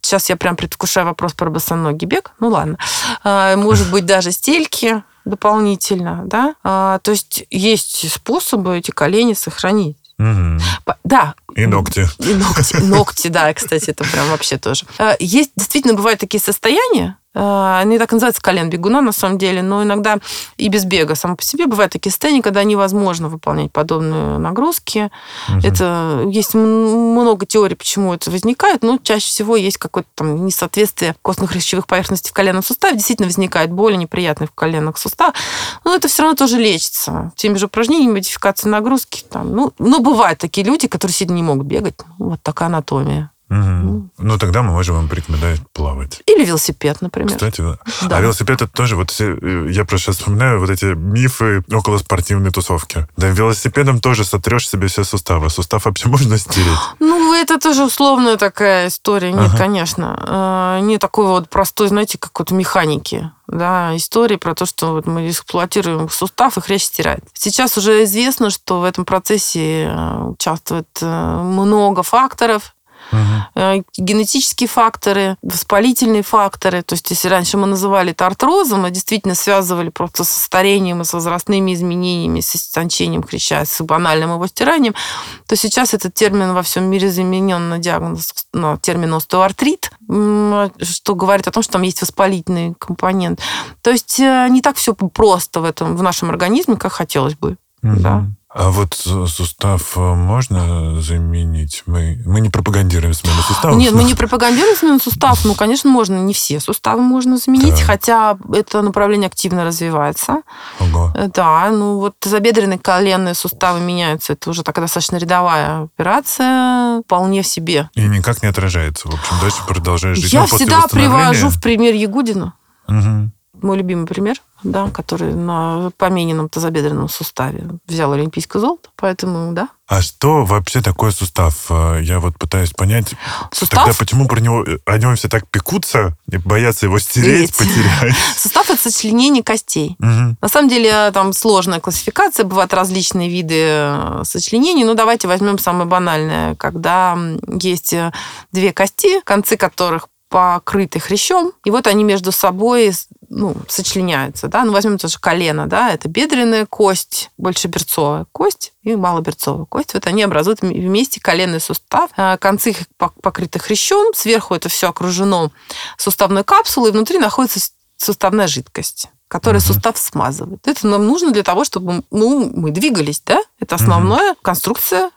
Сейчас я прям предвкушаю вопрос про босоногий бег. Ну ладно. А, может быть, даже стельки дополнительно, да. А, то есть есть способы эти колени сохранить. Угу. Да. И ногти. И ногти, ногти, да, кстати, это прям вообще тоже. А, есть, действительно, бывают такие состояния, они так называются колен бегуна, на самом деле, но иногда и без бега само по себе бывают такие состояния, когда невозможно выполнять подобные нагрузки. Угу. Это есть много теорий, почему это возникает, но чаще всего есть какое-то там несоответствие костно-хрящевых поверхностей в коленном суставе. Действительно возникает боли неприятные в коленных суставах, но это все равно тоже лечится. Теми же упражнениями, модификацией нагрузки. Там, ну, но бывают такие люди, которые сильно не могут бегать. Вот такая анатомия. Угу. Ну, тогда мы можем вам порекомендовать плавать. Или велосипед, например. Кстати, да. да. А велосипед это тоже, вот все, э, я просто сейчас вспоминаю вот эти мифы около спортивной тусовки. Да, велосипедом тоже сотрешь себе все суставы. Сустав вообще можно стереть? Ну, это тоже условная такая история. Нет, ага. конечно. Э, не такой вот простой, знаете, как вот механики да, истории про то, что вот мы эксплуатируем сустав, и хрящ стирает. Сейчас уже известно, что в этом процессе э, участвует много факторов, угу. генетические факторы, воспалительные факторы. То есть, если раньше мы называли это артрозом, мы действительно связывали просто со старением и с возрастными изменениями, с истончением хряща, с банальным его стиранием, то сейчас этот термин во всем мире заменен на диагноз, на термин остеоартрит, что говорит о том, что там есть воспалительный компонент. То есть э, не так все просто в этом, в нашем организме, как хотелось бы. Угу. Да. А вот сустав э, можно заменить? Мы, мы не пропагандируем смену суставов. Нет, мы не пропагандируем смену суставов. Ну, конечно, можно. Не все суставы можно заменить, так. хотя это направление активно развивается. Ого. Э, да, ну вот тазобедренные коленные суставы меняются. Это уже такая достаточно рядовая операция, вполне в себе. И никак не отражается. В общем, дальше продолжаешь жить. Я ну, всегда привожу в пример Ягудина. Угу мой любимый пример, да, который на помененном тазобедренном суставе взял олимпийское золото, поэтому, да. А что вообще такое сустав? А, я вот пытаюсь понять. Сустав? Тогда почему про него, о нем все так пекутся и боятся его стереть, потерять? Сустав – это сочленение костей. Угу. На самом деле там сложная классификация, бывают различные виды э, сочленений, но давайте возьмем самое банальное, когда есть э, две кости, концы которых покрыты хрящом, и вот они между собой ну, сочленяются, да, ну, возьмем тоже колено, да, это бедренная кость, больше берцовая кость и малоберцовая кость, вот они образуют вместе коленный сустав, а, концы их покрыты хрящом, сверху это все окружено суставной капсулой, и внутри находится суставная жидкость которая угу. сустав смазывает. Это нам нужно для того, чтобы ну, мы двигались, да? Это основная угу. конструкция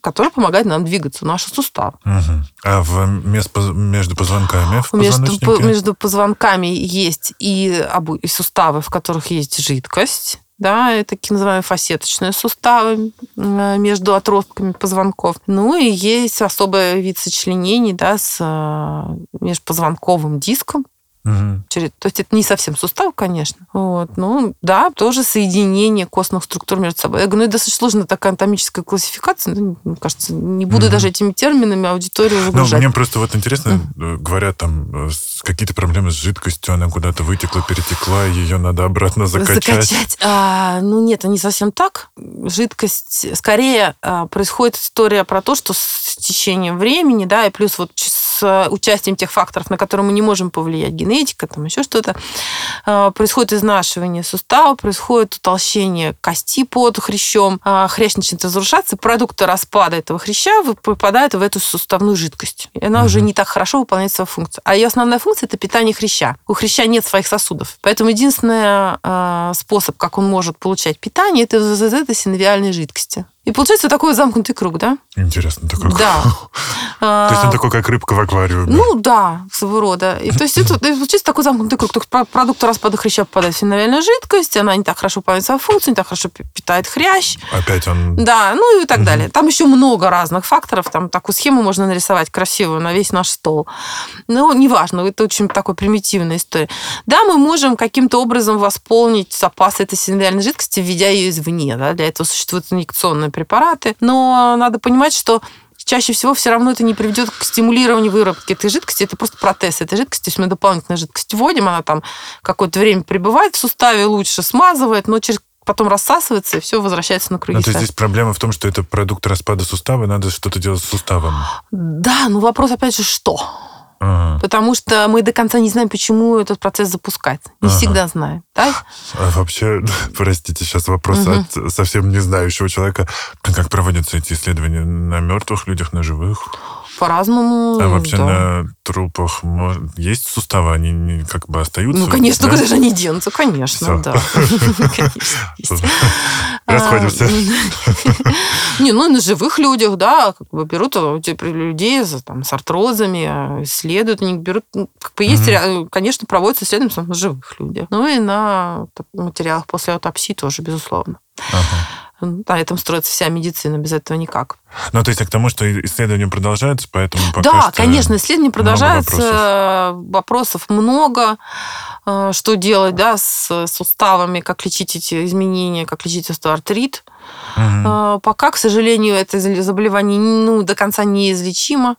которая помогает нам двигаться, наши суставы. Угу. А в, между позвонками в между, между позвонками есть и, обу, и суставы, в которых есть жидкость, да, это так называемые фасеточные суставы между отростками позвонков. Ну и есть особый вид сочленений, да, с э, межпозвонковым диском, Угу. Через, то есть это не совсем сустав, конечно. Вот. Ну, да, тоже соединение костных структур между собой. Я говорю, ну, это достаточно сложная такая анатомическая классификация. Ну, мне кажется, не буду угу. даже этими терминами аудиторию загружать. Ну, мне просто вот интересно, угу. говорят там какие-то проблемы с жидкостью, она куда-то вытекла, перетекла, ее надо обратно закачать. Закачать. А, ну, нет, не совсем так. Жидкость, скорее, а, происходит история про то, что с течением времени, да, и плюс вот с участием тех факторов, на которые мы не можем повлиять, генетика, там еще что-то, а, происходит изнашивание сустава, происходит утолщение кости под хрящом, а, хрящ начинает разрушаться, продукты распада этого хряща попадают в эту суставную жидкость. И она угу. уже не так хорошо выполняет свою функцию. А ее основная функция – это питание хряща. У хряща нет своих сосудов. Поэтому единственный а, способ, как он может получать питание, это из этой синовиальной жидкости. И получается такой замкнутый круг, да? Интересно, так как? Да. То есть он такой, как рыбка в аквариуме? Ну, да, своего рода. И, то есть это, получается такой замкнутый круг. То есть продукт распада хряща попадает в синовиальную жидкость, она не так хорошо выполняет свою функцию, не так хорошо питает хрящ. Опять он... Да, ну и так далее. Там еще много разных факторов. Там такую схему можно нарисовать красивую на весь наш стол. Но неважно, это очень такой примитивная история. Да, мы можем каким-то образом восполнить запас этой синовиальной жидкости, введя ее извне. Да? Для этого существуют инъекционные препараты. Но надо понимать, что чаще всего все равно это не приведет к стимулированию выработки этой жидкости. Это просто протез этой жидкости. Есть мы дополнительную жидкость вводим, она там какое-то время пребывает в суставе, лучше смазывает, но через потом рассасывается, и все возвращается на круги. Ну, то есть здесь проблема в том, что это продукт распада сустава, и надо что-то делать с суставом. Да, ну вопрос опять же, что? Ага. Потому что мы до конца не знаем, почему этот процесс запускается. Не ага. всегда знаем. Да? А вообще, простите, сейчас вопрос угу. от совсем не знающего человека. Как проводятся эти исследования на мертвых людях, на живых? По-разному. А вообще да. на трупах есть суставы? Они как бы остаются? Ну, конечно, да? куда же они денутся? Конечно, Все. да. Расходимся. А, не, ну, на живых людях, да, как бы берут людей там, с артрозами, исследуют, они берут, ну, как бы есть, конечно, проводятся исследования на живых людях. Ну, и на материалах после аутопсии тоже, безусловно. На этом строится вся медицина, без этого никак. Ну, то есть к тому, что исследования продолжаются, поэтому пока Да, конечно, исследования продолжаются, вопросов. вопросов много, э, что делать да, с суставами, как лечить эти изменения, как лечить остеоартрит. Угу. Пока, к сожалению, это заболевание ну, до конца неизлечимо,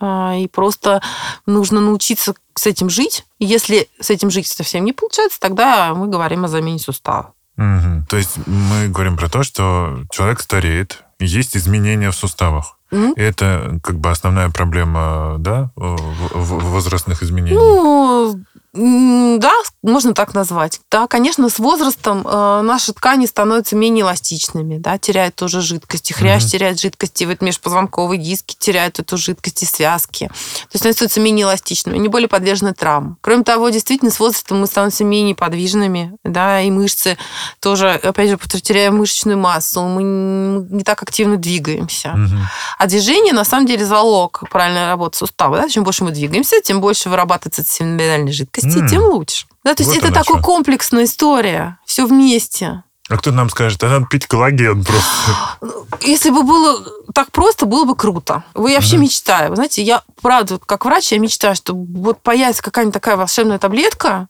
э, и просто нужно научиться с этим жить. Если с этим жить совсем не получается, тогда мы говорим о замене сустава. Угу. То есть мы говорим про то, что человек стареет, есть изменения в суставах. Mm-hmm. И это как бы основная проблема, да, возрастных изменений? Ну, да, можно так назвать. Да, конечно, с возрастом э, наши ткани становятся менее эластичными, да, теряют тоже жидкости, хрящ mm-hmm. теряет жидкости, вот межпозвонковые диски теряют эту жидкость и связки. То есть становятся менее эластичными, они более подвержены травмам. Кроме того, действительно, с возрастом мы становимся менее подвижными, да, и мышцы тоже, опять же, теряем мышечную массу, мы не так активно двигаемся. Mm-hmm. А движение, на самом деле, залог правильной работы сустава. Да? Чем больше мы двигаемся, тем больше вырабатывается синомиальной жидкости mm. тем лучше. Да, то есть вот это такая что. комплексная история, все вместе. А кто нам скажет, а надо пить коллаген просто. Если бы было так просто, было бы круто. Я вообще угу. мечтаю. Вы знаете, я, правда, как врач, я мечтаю, что вот появится какая-нибудь такая волшебная таблетка,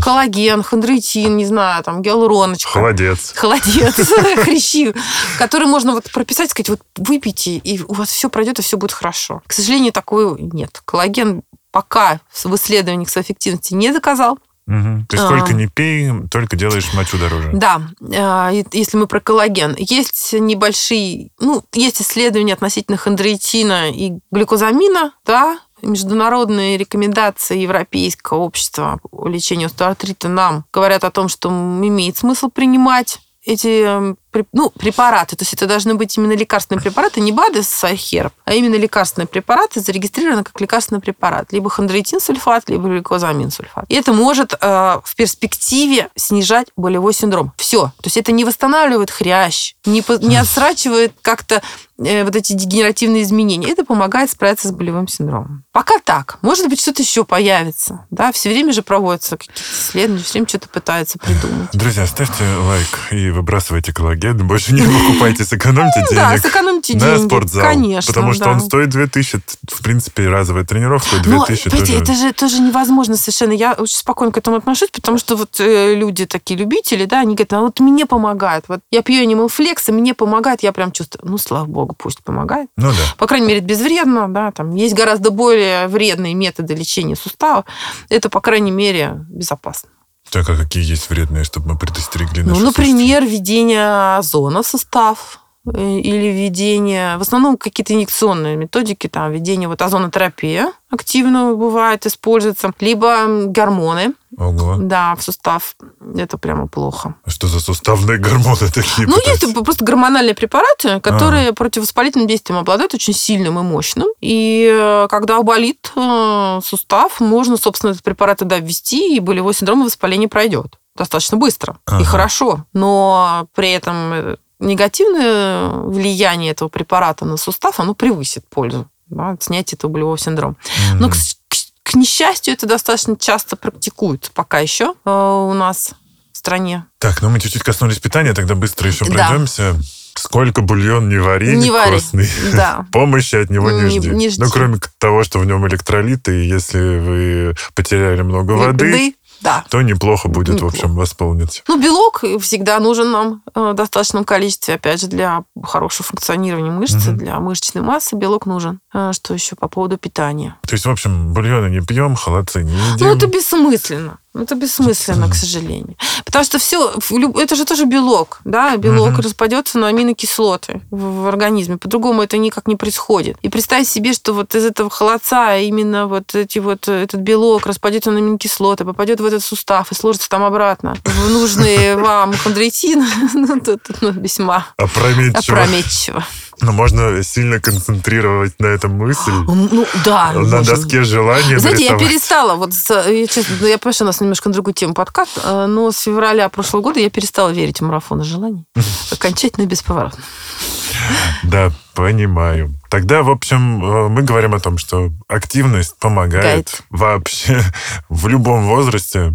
коллаген, хондроитин, не знаю, там, гиалуроночка. Холодец. Холодец, хрящи, который можно вот прописать, сказать, вот выпейте, и у вас все пройдет, и все будет хорошо. К сожалению, такого нет. Коллаген пока в исследованиях своей эффективности не доказал. Угу. То есть сколько а, не пей, только делаешь мочу дороже. Да, а, если мы про коллаген. Есть небольшие, ну, есть исследования относительно хондроитина и глюкозамина, да, международные рекомендации Европейского общества по лечению остеоартрита нам говорят о том, что имеет смысл принимать эти ну, препараты, то есть это должны быть именно лекарственные препараты, не БАДы с Айхерб, а именно лекарственные препараты зарегистрированы как лекарственный препарат. Либо хондроитин сульфат, либо глюкозамин сульфат. И это может э, в перспективе снижать болевой синдром. Все. То есть это не восстанавливает хрящ, не, не отсрачивает как-то э, вот эти дегенеративные изменения. Это помогает справиться с болевым синдромом. Пока так. Может быть, что-то еще появится. Да? Все время же проводятся какие-то исследования, все время что-то пытаются придумать. Друзья, ставьте лайк и выбрасывайте коллаген Армагеддон, больше не покупайте, сэкономьте денег. Да, сэкономьте деньги. На спортзал. Конечно, Потому что он стоит 2000. В принципе, разовая тренировка 2000 Но, тоже. Это же тоже невозможно совершенно. Я очень спокойно к этому отношусь, потому что вот э, люди такие любители, да, они говорят, а вот мне помогает. Вот я пью Animal Flex, и мне помогает, я прям чувствую, ну, слава богу, пусть помогает. Ну да. По крайней мере, безвредно, да, там есть гораздо более вредные методы лечения суставов. Это, по крайней мере, безопасно. Так, а какие есть вредные, чтобы мы предостерегли Ну, например, введение озона в состав или введение, в основном какие-то инъекционные методики, там, введение вот озонотерапия активно бывает, используется, либо гормоны, Ого. Да, в сустав. Это прямо плохо. А что за суставные гормоны такие? Ну, есть просто гормональные препараты, которые а. противовоспалительным действием обладают очень сильным и мощным. И э, когда болит э, сустав, можно, собственно, этот препарат тогда ввести, и болевой синдром воспаления пройдет достаточно быстро ага. и хорошо. Но при этом э, негативное влияние этого препарата на сустав, оно превысит пользу да, снятие этого болевого синдрома. Mm-hmm. Но, к, к, к несчастью, это достаточно часто практикуют пока еще э, у нас в стране. Так, ну мы чуть-чуть коснулись питания, тогда быстро еще пройдемся. Да. Сколько бульон не вари, не вари. вкусный. Да. Помощи от него не, не жди. Не жди. Ну, кроме того, что в нем электролиты, и если вы потеряли много воды, да. то неплохо будет, неплохо. в общем, восполнить. Ну, белок всегда нужен нам э, в достаточном количестве, опять же, для хорошего функционирования мышцы, угу. для мышечной массы белок нужен. Э, что еще по поводу питания? То есть, в общем, бульоны не пьем, холодцы не едим. Ну, это бессмысленно. Это бессмысленно, к сожалению. Потому что все, это же тоже белок, да, белок угу. распадется на аминокислоты в, в организме. По-другому это никак не происходит. И представь себе, что вот из этого холодца именно вот эти вот этот белок распадется на аминокислоты, попадет в этот сустав и сложится там обратно в нужные вам хондроитин. Ну, тут ну, весьма опрометчиво. Но можно сильно концентрировать на этом мысль. Ну, да. На можно. доске желания Знаете, нарисовать. я перестала, вот, я, честно, ну, я понимаю, что у нас немножко на другую тему подкаст, э, но с февраля прошлого года я перестала верить в марафоны желаний. Окончательно бесповоротно. Да, понимаю. Тогда, в общем, э, мы говорим о том, что активность помогает Гайд. вообще в любом возрасте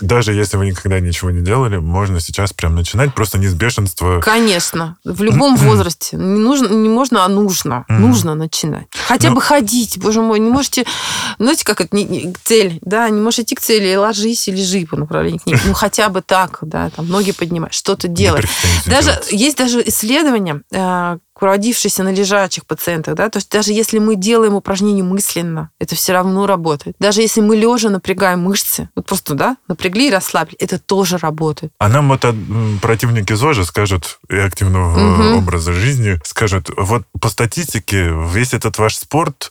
даже если вы никогда ничего не делали, можно сейчас прям начинать, просто не с бешенства. Конечно. В любом возрасте. Не, нужно, не можно, а нужно. Нужно начинать. Хотя Но... бы ходить, боже мой. Не можете... Знаете, как это не, не, цель, да? Не можешь идти к цели, лежись и лежи по направлению к ней. Ну, хотя бы так, да, там, ноги поднимать, что-то делать. Даже, делать. есть даже исследования, родившиеся на лежачих пациентах, да, то есть даже если мы делаем упражнения мысленно, это все равно работает. Даже если мы лежа напрягаем мышцы, вот просто, да, напрягли и расслабили, это тоже работает. А нам вот противники ЗОЖа скажут, и активного угу. образа жизни, скажут, вот по статистике весь этот ваш спорт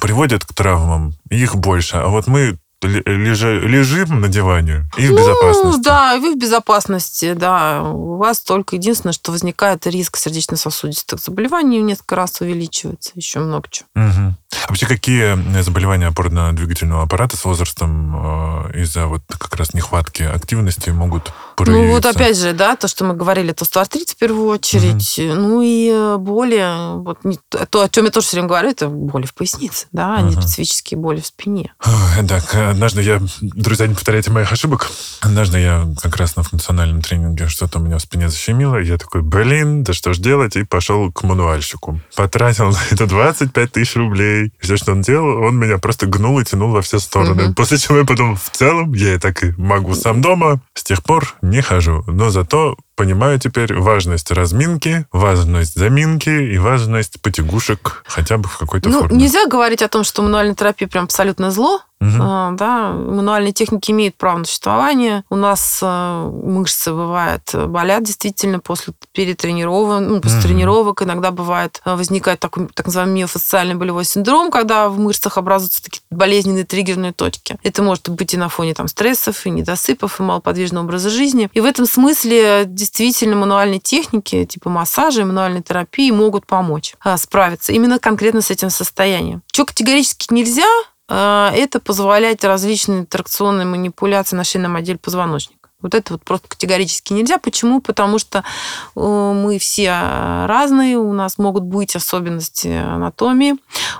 приводит к травмам, их больше, а вот мы лежи, лежим на диване и в ну, безопасности. Да, вы в безопасности, да. У вас только единственное, что возникает риск сердечно-сосудистых заболеваний несколько раз увеличивается, еще много чего. Угу. А вообще какие заболевания опорно-двигательного аппарата с возрастом э, из-за вот как раз нехватки активности могут проявиться? Ну вот опять же, да, то, что мы говорили, то остеоартрит в первую очередь, угу. ну и э, боли, вот то, о чем я тоже все время говорю, это боли в пояснице, да, а угу. не специфические боли в спине. Так, однажды я, друзья, не повторяйте моих ошибок, однажды я как раз на функциональном тренинге что-то у меня в спине защемило, и я такой, блин, да что ж делать, и пошел к мануальщику. Потратил на это 25 тысяч рублей. Все, что он делал, он меня просто гнул и тянул во все стороны. Угу. После чего я подумал, в целом, я и так и могу сам дома. С тех пор не хожу. Но зато понимаю теперь важность разминки, важность заминки и важность потягушек хотя бы в какой-то ну, форме. Нельзя говорить о том, что мануальная терапия прям абсолютно зло. Угу. А, да, мануальные техники имеют право на существование. У нас а, мышцы бывают болят действительно после перетренировок, ну, после угу. тренировок. Иногда бывает а, возникает такой так называемый миофасциальный болевой синдром, когда в мышцах образуются такие болезненные триггерные точки. Это может быть и на фоне там стрессов, и недосыпов, и малоподвижного образа жизни. И в этом смысле действительно мануальные техники типа массажа и мануальной терапии могут помочь справиться именно конкретно с этим состоянием. Что категорически нельзя, а, это позволять различные тракционные манипуляции на шейном отделе позвоночника. Вот это вот просто категорически нельзя. Почему? Потому что э, мы все разные, у нас могут быть особенности анатомии,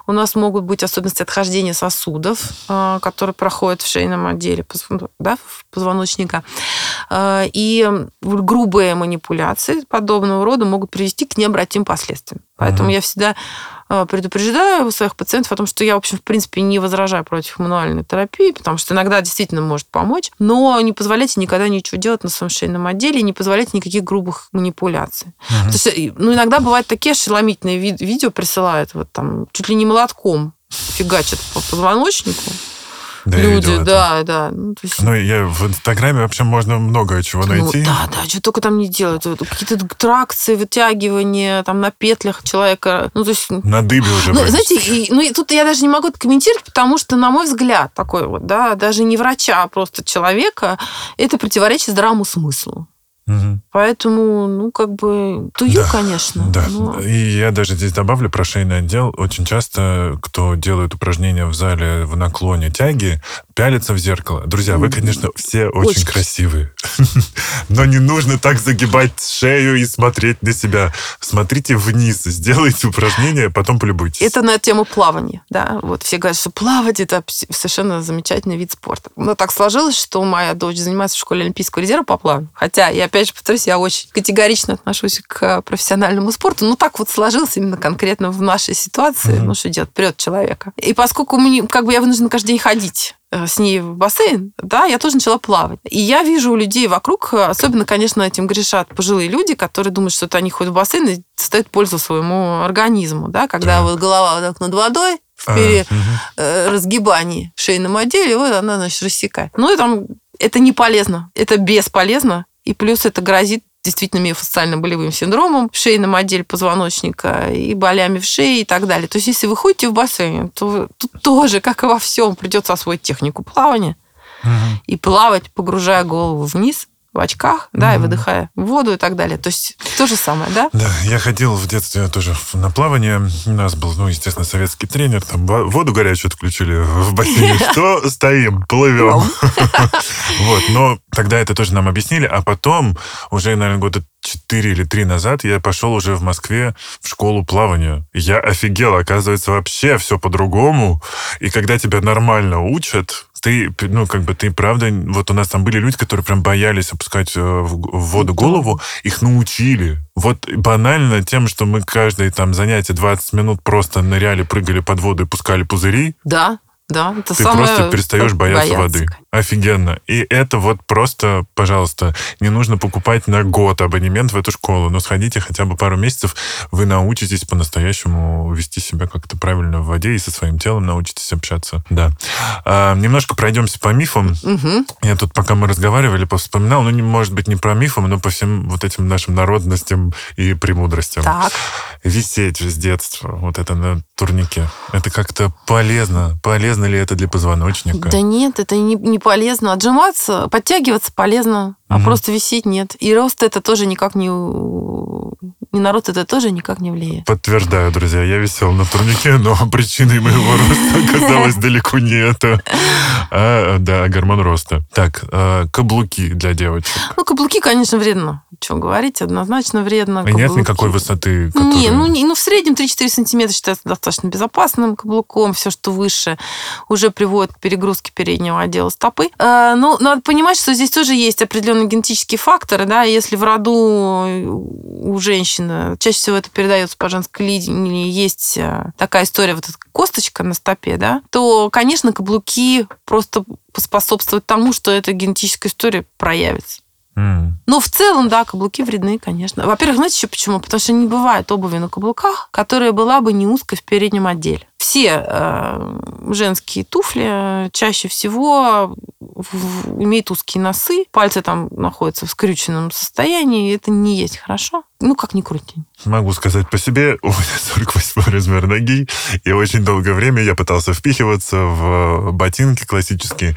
у нас могут быть особенности отхождения сосудов, э, которые проходят в шейном отделе да, позвоночника. Э, и грубые манипуляции подобного рода могут привести к необратимым последствиям. Поэтому угу. я всегда предупреждаю своих пациентов о том, что я, в общем, в принципе, не возражаю против мануальной терапии, потому что иногда действительно может помочь, но не позволяйте никогда ничего делать на своем шейном отделе, не позволяйте никаких грубых манипуляций. Угу. То есть, э, ну, иногда бывают такие ошеломительные видео присылают, вот там, чуть ли не молотком фигачат по позвоночнику, да, люди, да, да. Ну, то есть... ну, я в Инстаграме вообще можно много чего ну, найти. Да, да, что только там не делают. Какие-то тракции, вытягивания, там на петлях человека. Ну, то есть... На дыбе уже. Ну, знаете, и, ну, и тут я даже не могу это комментировать, потому что, на мой взгляд, такой вот, да, даже не врача, а просто человека, это противоречит здравому смыслу. Угу. Поэтому, ну, как бы, тую, да, конечно. Да. Но... И я даже здесь добавлю про шейный отдел. Очень часто, кто делает упражнения в зале в наклоне тяги, пялиться в зеркало. Друзья, вы, конечно, все очень, очень. красивые. Но не нужно так загибать шею и смотреть на себя. Смотрите вниз, сделайте упражнение, потом полюбуйтесь. Это на тему плавания, да. Вот все говорят, что плавать это совершенно замечательный вид спорта. Но так сложилось, что моя дочь занимается в школе Олимпийского резерва по плаванию. Хотя, я опять же повторюсь, я очень категорично отношусь к профессиональному спорту. Но так вот сложилось именно конкретно в нашей ситуации. Mm-hmm. Ну, что делать, прет человека. И поскольку мне, как бы я вынуждена каждый день ходить с ней в бассейн, да, я тоже начала плавать. И я вижу у людей вокруг, особенно, конечно, этим грешат пожилые люди, которые думают, что это они ходят в бассейн и стоят пользу своему организму, да, когда так. вот голова вот так над водой, в а, угу. разгибании шейном отделе, вот она, значит, рассекает. Ну, и там это не полезно, это бесполезно, и плюс это грозит действительно миофасциально-болевым синдромом, шейным отделе позвоночника и болями в шее и так далее. То есть, если вы ходите в бассейн, то тут тоже, как и во всем, придется освоить технику плавания угу. и плавать, погружая голову вниз, в очках, да, mm-hmm. и выдыхая воду и так далее. То есть то же самое, да? Да, я ходил в детстве тоже на плавание. У нас был, ну, естественно, советский тренер. Там воду горячую отключили в бассейне. Что стоим, плывем. Вот, но тогда это тоже нам объяснили. А потом, уже, наверное, года 4 или 3 назад я пошел уже в Москве в школу плавания. Я офигел, оказывается, вообще все по-другому. И когда тебя нормально учат, ты, ну, как бы ты правда, вот у нас там были люди, которые прям боялись опускать э, в воду голову, их научили. Вот банально тем, что мы каждое там занятие 20 минут просто ныряли, прыгали под воду и пускали пузыри. Да, да, это Ты самое... просто перестаешь бояться, бояться воды. Офигенно. И это вот просто, пожалуйста, не нужно покупать на год абонемент в эту школу, но сходите хотя бы пару месяцев, вы научитесь по-настоящему вести себя как-то правильно в воде и со своим телом научитесь общаться. Да. А, немножко пройдемся по мифам. Угу. Я тут, пока мы разговаривали, вспоминал, ну, не, может быть, не про мифы, но по всем вот этим нашим народностям и премудростям. Так. Висеть с детства, вот это на турнике. Это как-то полезно. Полезно ли это для позвоночника? Да нет, это не, не полезно. Отжиматься, подтягиваться полезно, а угу. просто висеть нет. И рост это тоже никак не... Не народ это тоже никак не влияет. Подтверждаю, друзья, я висел на турнике, но причиной моего роста оказалось далеко не это, а, да, гормон роста. Так, а, каблуки для девочек. Ну, каблуки, конечно, вредно. Что говорить, однозначно вредно. И нет никакой высоты? Которая... Не, ну, не, ну в среднем 3-4 сантиметра считается достаточно безопасным каблуком. Все, что выше, уже приводит к перегрузке переднего отдела стопы. Э, ну, надо понимать, что здесь тоже есть определенные генетические факторы. Да? Если в роду у женщины, чаще всего это передается по женской линии, есть э, такая история, вот эта косточка на стопе, да, то, конечно, каблуки просто поспособствуют тому, что эта генетическая история проявится. Mm. Но в целом, да, каблуки вредны, конечно. Во-первых, знаете еще почему? Потому что не бывает обуви на каблуках, которая была бы не узкой в переднем отделе. Все э, женские туфли чаще всего имеют узкие носы, пальцы там находятся в скрюченном состоянии, и это не есть хорошо. Ну, как ни крути. Могу сказать по себе, у меня 48 размер ноги, и очень долгое время я пытался впихиваться в ботинки классические,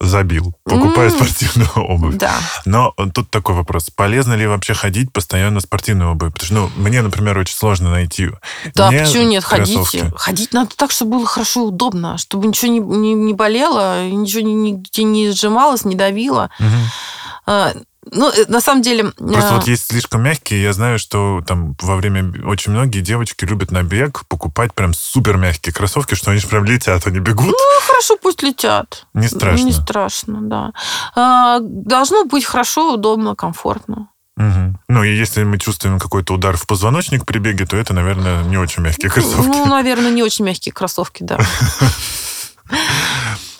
забил, покупая mm. спортивную обувь. Да. Но тут такой вопрос, полезно ли вообще ходить постоянно в спортивную обувь? Потому что, ну, мне, например, очень сложно найти Да, не почему нет, ходите. Ходить надо так, чтобы было хорошо и удобно, чтобы ничего не, не, не болело, ничего нигде не сжималось, не давило. Угу. Ну, э, на самом деле... Просто а... вот есть слишком мягкие. Я знаю, что там во время... Очень многие девочки любят на бег покупать прям супер мягкие кроссовки, что они же прям летят, они бегут. Ну, хорошо, пусть летят. Не страшно. Не страшно, да. А, должно быть хорошо, удобно, комфортно. Угу. Ну, и если мы чувствуем какой-то удар в позвоночник при беге, то это, наверное, не очень мягкие кроссовки. Ну, наверное, не очень мягкие кроссовки, да.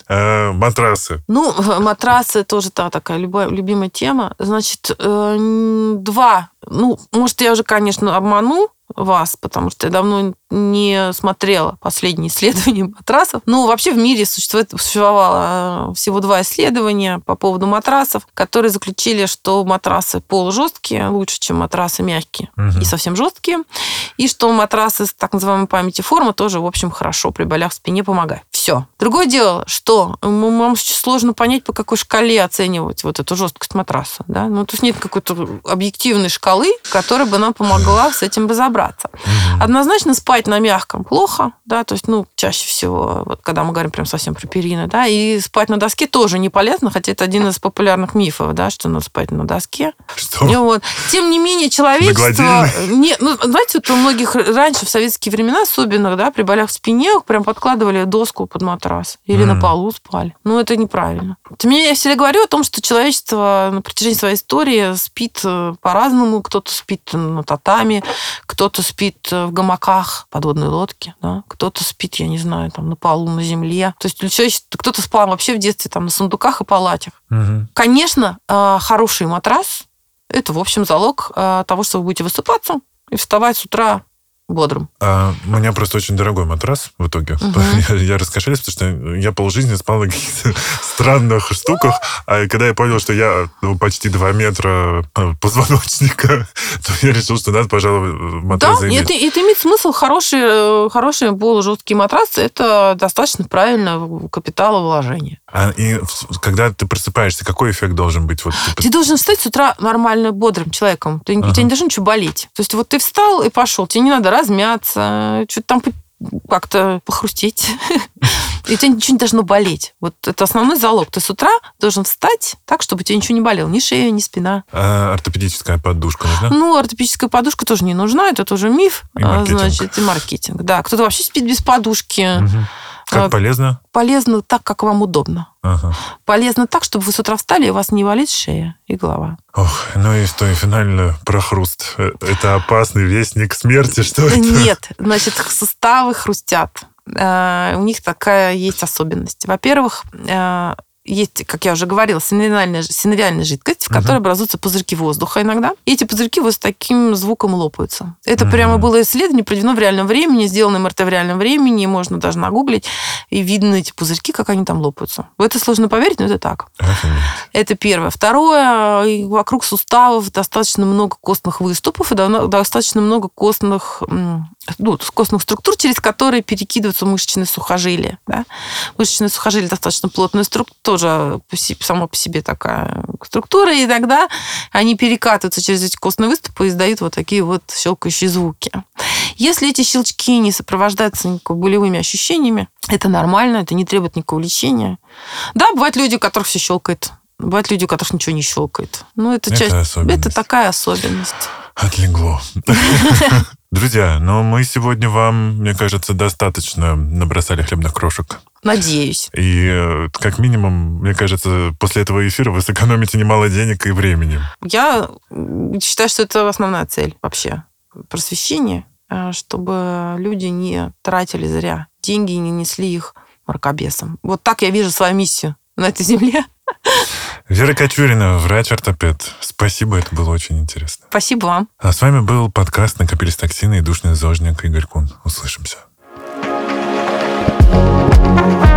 Э, матрасы. Ну, матрасы тоже та такая любимая тема. Значит, э, два. Ну, может, я уже, конечно, обману вас, потому что я давно не смотрела последние исследования матрасов. Ну, вообще в мире существует, существовало э, всего два исследования по поводу матрасов, которые заключили, что матрасы полужесткие лучше, чем матрасы мягкие угу. и совсем жесткие, и что матрасы с так называемой памяти формы тоже, в общем, хорошо при болях в спине помогают. Все. Другое дело, что вам сложно понять, по какой шкале оценивать вот эту жесткость матраса. Да? Ну, то есть нет какой-то объективной шкалы, которая бы нам помогла с этим разобраться. Однозначно спать на мягком плохо, да, то есть, ну, чаще всего, вот когда мы говорим прям совсем про перины, да, и спать на доске тоже не полезно, хотя это один из популярных мифов, да, что надо спать на доске. Что? И вот. Тем не менее, человечество... Не, ну, знаете, вот у многих раньше, в советские времена особенно, да, при болях в спине прям подкладывали доску под матрас. Или mm. на полу спали. Ну, это неправильно. Тем не менее, я всегда говорю о том, что человечество на протяжении своей истории спит э, по-разному. Кто-то спит на татами, кто-то спит э, в гамаках, подводной лодке, да, кто-то спит, я не знаю, там на полу, на земле. То есть человечество, кто-то спал вообще в детстве там на сундуках и палатях. Угу. Конечно, э, хороший матрас – это, в общем, залог того, что вы будете высыпаться и вставать с утра бодрым. А, у меня просто очень дорогой матрас в итоге. Угу. Я, я раскошелюсь, потому что я полжизни спал на каких-то странных штуках. А когда я понял, что я ну, почти 2 метра э, позвоночника, то я решил, что надо, пожалуй, матрас Да, это, это имеет смысл. Хороший, э, хороший полужесткий матрас – это достаточно правильно капиталовложение. А, и когда ты просыпаешься, какой эффект должен быть? Вот, ты... ты должен встать с утра нормально бодрым человеком. Ты, ага. У тебя не должно ничего болеть. То есть вот ты встал и пошел. Тебе не надо размяться, что-то там как-то похрустеть. И у тебя ничего не должно болеть. Вот это основной залог. Ты с утра должен встать так, чтобы у тебя ничего не болело. Ни шея, ни спина. А ортопедическая подушка нужна? Ну, ортопедическая подушка тоже не нужна. Это тоже миф. И маркетинг. Значит, и маркетинг. Да, кто-то вообще спит без подушки. Угу. Как полезно? Полезно так, как вам удобно. Ага. Полезно так, чтобы вы с утра встали, и у вас не болит шея и голова. Ох, ну и что, и финально про хруст. Э, это опасный вестник смерти, что это? Нет, значит, суставы хрустят. Uh, у них такая есть особенность. Во-первых, uh, есть, как я уже говорила, синовиальная, синовиальная жидкость, в которой uh-huh. образуются пузырьки воздуха иногда. И эти пузырьки вот с таким звуком лопаются. Это uh-huh. прямо было исследование, проведено в реальном времени, сделано МРТ в реальном времени, можно даже нагуглить, и видно эти пузырьки, как они там лопаются. В это сложно поверить, но это так. Uh-huh. Это первое. Второе, вокруг суставов достаточно много костных выступов и достаточно много костных ну, костных структур, через которые перекидываются мышечные сухожилия. Да? Мышечные сухожилия достаточно плотная структура, тоже сама по себе такая структура, и тогда они перекатываются через эти костные выступы и издают вот такие вот щелкающие звуки. Если эти щелчки не сопровождаются никакими болевыми ощущениями, это нормально, это не требует никакого лечения. Да, бывают люди, у которых все щелкает. Бывают люди, у которых ничего не щелкает. Ну, это, это часть, это такая особенность. Отлегло. Друзья, ну мы сегодня вам, мне кажется, достаточно набросали хлебных крошек. Надеюсь. И э, как минимум, мне кажется, после этого эфира вы сэкономите немало денег и времени. Я считаю, что это основная цель вообще. Просвещение, э, чтобы люди не тратили зря деньги и не несли их мракобесам. Вот так я вижу свою миссию на этой земле. Вера Кочурина, врач-ортопед. Спасибо, это было очень интересно. Спасибо вам. А с вами был подкаст «Накопились токсины» и душный зожник Игорь Кун. Услышимся. thank you